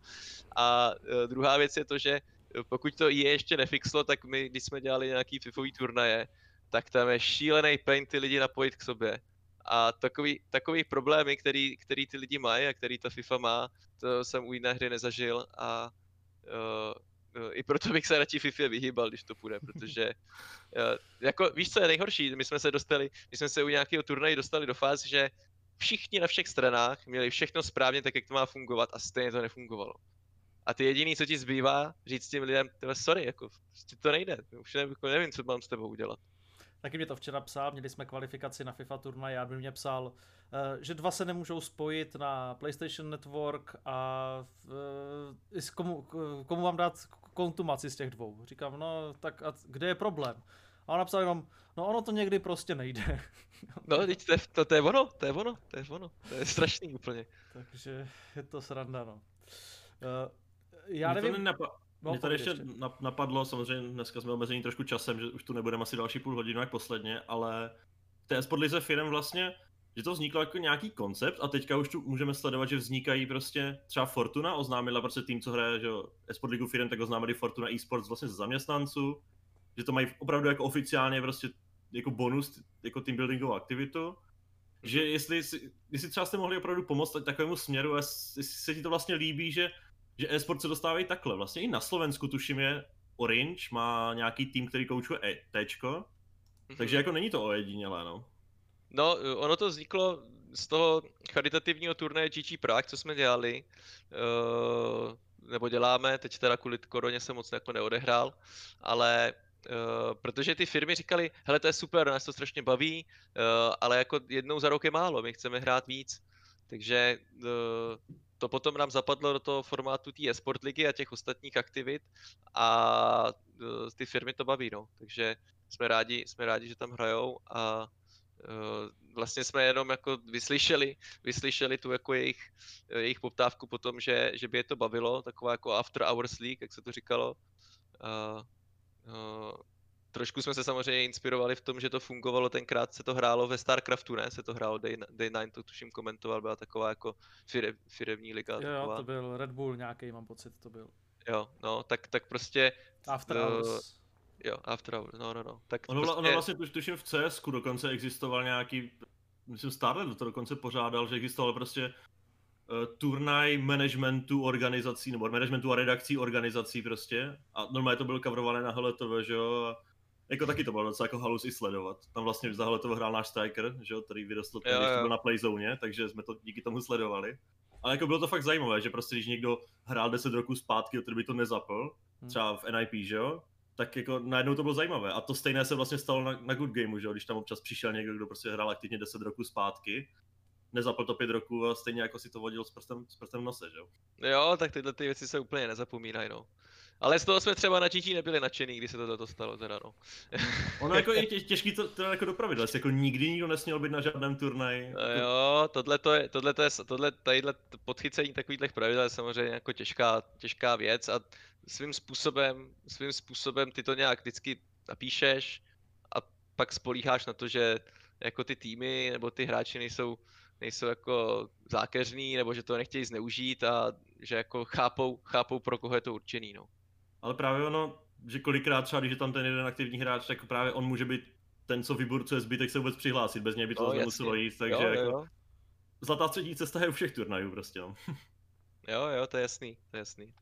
Speaker 3: A uh, druhá věc je to, že pokud to je ještě nefixlo, tak my, když jsme dělali nějaký FIFový turnaje, tak tam je šílený pain ty lidi napojit k sobě a takový, takový problémy, který, který ty lidi mají a který ta FIFA má, to jsem u jiné hry nezažil a uh, uh, i proto bych se radši FIFA vyhýbal, když to půjde, protože uh, jako víš, co je nejhorší, my jsme se dostali, my jsme se u nějakého turnaje dostali do fáze, že všichni na všech stranách měli všechno správně tak, jak to má fungovat a stejně to nefungovalo. A ty jediný, co ti zbývá, říct těm lidem, sorry, jako, prostě to nejde, už jako nevím, co mám s tebou udělat.
Speaker 1: Taky mě to včera psal, měli jsme kvalifikaci na FIFA turnaj, já by mě psal, eh, že dva se nemůžou spojit na PlayStation Network a eh, komu, komu mám dát kontumaci z těch dvou. Říkám, no tak a kde je problém? A on napsal jenom, no ono to někdy prostě nejde.
Speaker 3: No, teď to, je- to, to je ono, to je ono, to je ono. To je strašný úplně.
Speaker 1: Takže je to sranda, no. Uh, já
Speaker 2: Mě to
Speaker 1: nevím,
Speaker 2: nenapa-
Speaker 1: no,
Speaker 2: Mě tady ještě nap- napadlo, samozřejmě dneska jsme omezení trošku časem, že už tu nebudeme asi další půl hodinu jak posledně, ale v té sport lize firm vlastně, že to vzniklo jako nějaký koncept a teďka už tu můžeme sledovat, že vznikají prostě třeba Fortuna, oznámila prostě tým, co hraje, že esport ligu firm, tak oznámili Fortuna eSports vlastně ze zaměstnanců, že to mají opravdu jako oficiálně prostě jako bonus, jako team buildingovou aktivitu, že jestli, si- jestli třeba jste mohli opravdu pomoct tak- takovému směru a jestli se ti to vlastně líbí, že že e-sport se dostávají takhle. Vlastně i na Slovensku tuším je Orange, má nějaký tým, který koučuje e Tčko, takže jako není to ojedinělé, no.
Speaker 3: No, ono to vzniklo z toho charitativního turnaje GG Prague, co jsme dělali, eh, nebo děláme, teď teda kvůli koroně se moc jako neodehrál, ale eh, protože ty firmy říkali, hele to je super, nás to strašně baví, eh, ale jako jednou za rok je málo, my chceme hrát víc. Takže eh, to potom nám zapadlo do toho formátu té e-sport ligy a těch ostatních aktivit a eh, ty firmy to baví, no. Takže jsme rádi, jsme rádi, že tam hrajou a eh, vlastně jsme jenom jako vyslyšeli, vyslyšeli tu jako jejich, jejich poptávku po tom, že, že by je to bavilo, taková jako after hours league, jak se to říkalo. A, a, trošku jsme se samozřejmě inspirovali v tom, že to fungovalo tenkrát, se to hrálo ve StarCraftu, ne? Se to hrálo Day, Day 9, to tuším komentoval, byla taková jako fire, firevní liga.
Speaker 1: jo, jo,
Speaker 3: taková.
Speaker 1: to byl Red Bull nějaký, mám pocit, to byl.
Speaker 3: jo, no, tak, tak prostě,
Speaker 1: After
Speaker 3: Eh,
Speaker 1: Hours.
Speaker 3: jo, after hours, no, no, no. Tak
Speaker 2: Ono,
Speaker 3: prostě,
Speaker 2: ono vlastně tuš, tuším v CS dokonce existoval nějaký, myslím Starlet to dokonce pořádal, že existoval prostě uh, turnaj managementu organizací, nebo managementu a redakcí organizací prostě. A normálně to bylo coverované na HLTV, že jo. A jako taky to bylo docela jako halus i sledovat. Tam vlastně za HLTV hrál náš striker, že jo, který vyrostl,
Speaker 3: Jo,
Speaker 2: když
Speaker 3: jo.
Speaker 2: to byl na Playzone, takže jsme to díky tomu sledovali. Ale jako bylo to fakt zajímavé, že prostě když někdo hrál 10 roků zpátky, který by to nezapl,
Speaker 1: Hm.
Speaker 2: třeba v NIP, že jo, tak jako najednou to bylo zajímavé. A to stejné se vlastně stalo na, na Good Gameu, že jo, když tam občas přišel někdo, kdo prostě hrál aktivně 10 roků zpátky, nezapl to 5 roků a stejně jako si to vodil s prstem, s prstem v nose, že jo.
Speaker 3: Jo, tak tyhle ty věci se úplně nezapomínají, no. Ale z toho jsme třeba na GG nebyli nadšený, když se to, stalo teda, no.
Speaker 2: Ono jako je tě, těžký to, to jako dopravit, vlastně jako nikdy nikdo nesměl být na žádném turnaji.
Speaker 3: No jo, tohle to je, tohle to je, tohle, tadyhle podchycení takových pravidel je samozřejmě jako těžká, těžká věc a svým způsobem, svým způsobem ty to nějak vždycky napíšeš a pak spolíháš na to, že jako ty týmy nebo ty hráči nejsou, nejsou jako zákeřní nebo že to nechtějí zneužít a že jako chápou, chápou pro koho je to určený, no.
Speaker 2: Ale právě ono, že kolikrát třeba, když je tam ten jeden aktivní hráč, tak právě on může být ten, co vyburcuje zbytek se vůbec přihlásit, bez něj by to
Speaker 3: No,
Speaker 2: nemuselo jít, takže
Speaker 3: jo,
Speaker 2: jako
Speaker 3: jo,
Speaker 2: zlatá střední cesta je u všech turnajů prostě, no.
Speaker 3: jo, jo, to je jasný, to je jasný.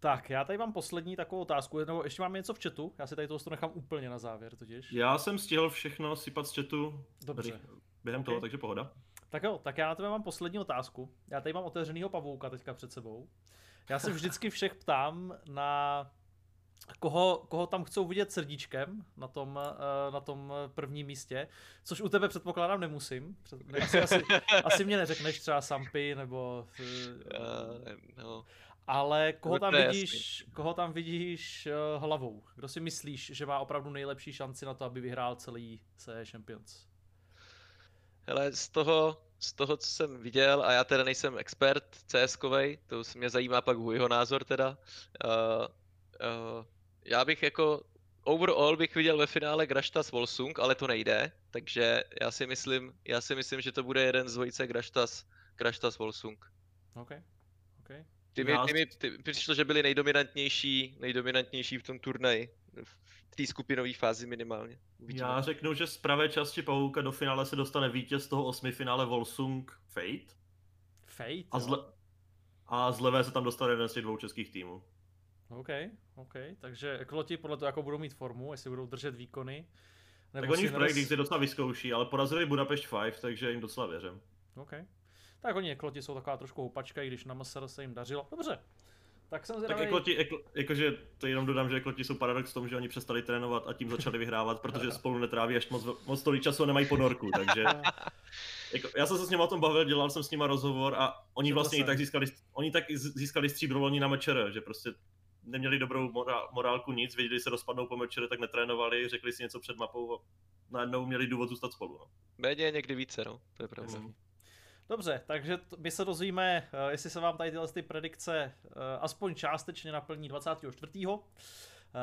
Speaker 1: Tak, já tady mám poslední takovou otázku, nebo ještě mám něco v chatu, já si tady to nechám úplně na závěr totiž.
Speaker 2: Já jsem stihl všechno sypat z chatu
Speaker 1: Dobře.
Speaker 2: během
Speaker 1: Ok.
Speaker 2: toho, takže pohoda.
Speaker 1: Tak jo, tak já na tebe mám poslední otázku. Já tady mám otevřenýho pavouka teďka před sebou. Já se vždycky všech ptám na koho, koho tam chcou vidět srdíčkem na tom, eh, na tom prvním místě, což u tebe předpokládám nemusím. Asi, asi, asi mě neřekneš třeba Sampy nebo...
Speaker 3: Uh, no.
Speaker 1: ale koho tam vidíš, koho tam vidíš eh, hlavou? Kdo si myslíš, že má opravdu nejlepší šanci na to, aby vyhrál celý CE Champions?
Speaker 3: Hele, z toho, z toho, co jsem viděl, a já teda nejsem expert CS-kovej, to s- mě zajímá pak jeho názor teda, uh, uh, já bych jako overall bych viděl ve finále Graštas Volsung, ale to nejde, takže já si myslím, já si myslím, že to bude jeden z dvojice Graštas, Graštas Volsung.
Speaker 1: OK. OK.
Speaker 3: Ty mi, ty mi ty, mi přišlo, že byli nejdominantnější, nejdominantnější v tom turnaji, v té skupinové fázi minimálně. Uvidíme.
Speaker 2: Já řeknu, že z pravé části Pavouka do finále se dostane vítěz toho osmi finále Volsung Fate
Speaker 1: Fate,
Speaker 2: a, zle, a z levé se tam dostane jeden z těch dvou českých týmů.
Speaker 1: OK, OK, takže kloti podle toho, jako budou mít formu, jestli budou držet výkony.
Speaker 2: Tak oni už
Speaker 1: si
Speaker 2: projekt se docela vyzkouší, ale porazili Budapešť 5, takže jim docela věřím.
Speaker 1: OK. Tak oni kloti jsou taková trošku houpačka, i když na MSR se jim dařilo. Dobře. Tak jsem
Speaker 2: Tak
Speaker 1: zvědavý.
Speaker 2: ekloti, ekl, jakože to jenom dodám, že ekloti jsou paradox v tom, že oni přestali trénovat a tím začali vyhrávat, protože spolu netráví až moc, moc tolik času a nemají ponorku, takže jako, já jsem se s nimi o tom bavil, dělal jsem s nimi rozhovor a oni
Speaker 1: Četl
Speaker 2: vlastně i tak získali, oni tak získali stříbro loni na mečer, že prostě neměli dobrou mora- morálku nic, věděli se rozpadnou po mečere, tak netrénovali, řekli si něco před mapou a najednou měli důvod zůstat spolu. No.
Speaker 3: Méně někdy více, no, to je pravda.
Speaker 2: Mm.
Speaker 1: Dobře, takže t- my se dozvíme, eh, jestli se vám tady tyhle ty predikce eh, aspoň částečně naplní 24. eh,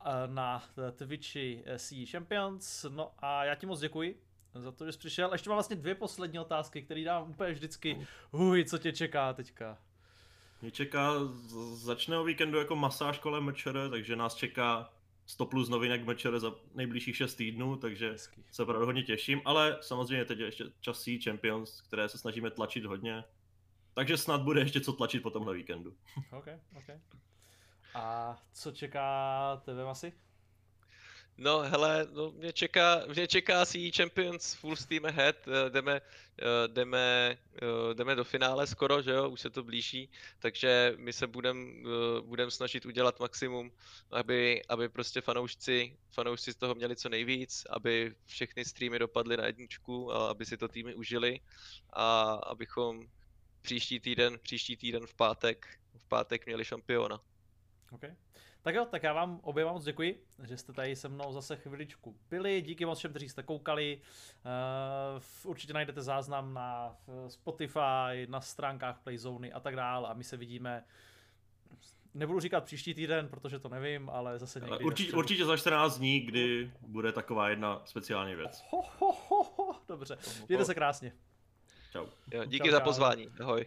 Speaker 1: a na Twitchi eh, Sea Champions. No a já ti moc děkuji za to, že jsi přišel. Ještě mám vlastně dvě poslední otázky, které dám úplně vždycky. Huj, co tě čeká teďka?
Speaker 2: Mě čeká, začne o víkendu jako masáž kolem mečere, takže nás čeká 100 plus novinek mečere za nejbližších 6 týdnů, takže
Speaker 1: Hezký.
Speaker 2: se opravdu hodně těším, ale samozřejmě teď je ještě čas Sea Champions, které se snažíme tlačit hodně. Takže snad bude ještě co tlačit po tomhle víkendu.
Speaker 1: OK, OK. A co čeká tebe asi?
Speaker 3: No hele, no, mě čeká, mě čeká CE Champions full steam ahead, eh, jdeme, eh, jdeme, eh, jdeme do finále skoro, že jo, už se to blíží, takže my se budem, eh, budem snažit udělat maximum, aby, aby prostě fanoušci, fanoušci z toho měli co nejvíc, aby všechny streamy dopadly na jedničku a aby si to týmy užili a abychom příští týden, příští týden v pátek, v pátek měli šampiona.
Speaker 1: OK. Tak jo, tak já vám oběma moc děkuji, že jste tady se mnou zase chviličku byli. Díky moc všem, kteří jste koukali. Uh, určitě najdete záznam na eh, Spotify, na stránkách Playzony a tak dále a my se vidíme Nebudu říkat příští týden, protože to nevím, ale zase někdy.
Speaker 2: Ale určitě, určitě za 14 dní, kdy bude taková jedna speciální věc.
Speaker 1: Ho, ho, ho, ho. Dobře, mějte se krásně.
Speaker 2: Čau.
Speaker 3: Jo, díky
Speaker 1: Čau,
Speaker 3: za pozvání, ahoj.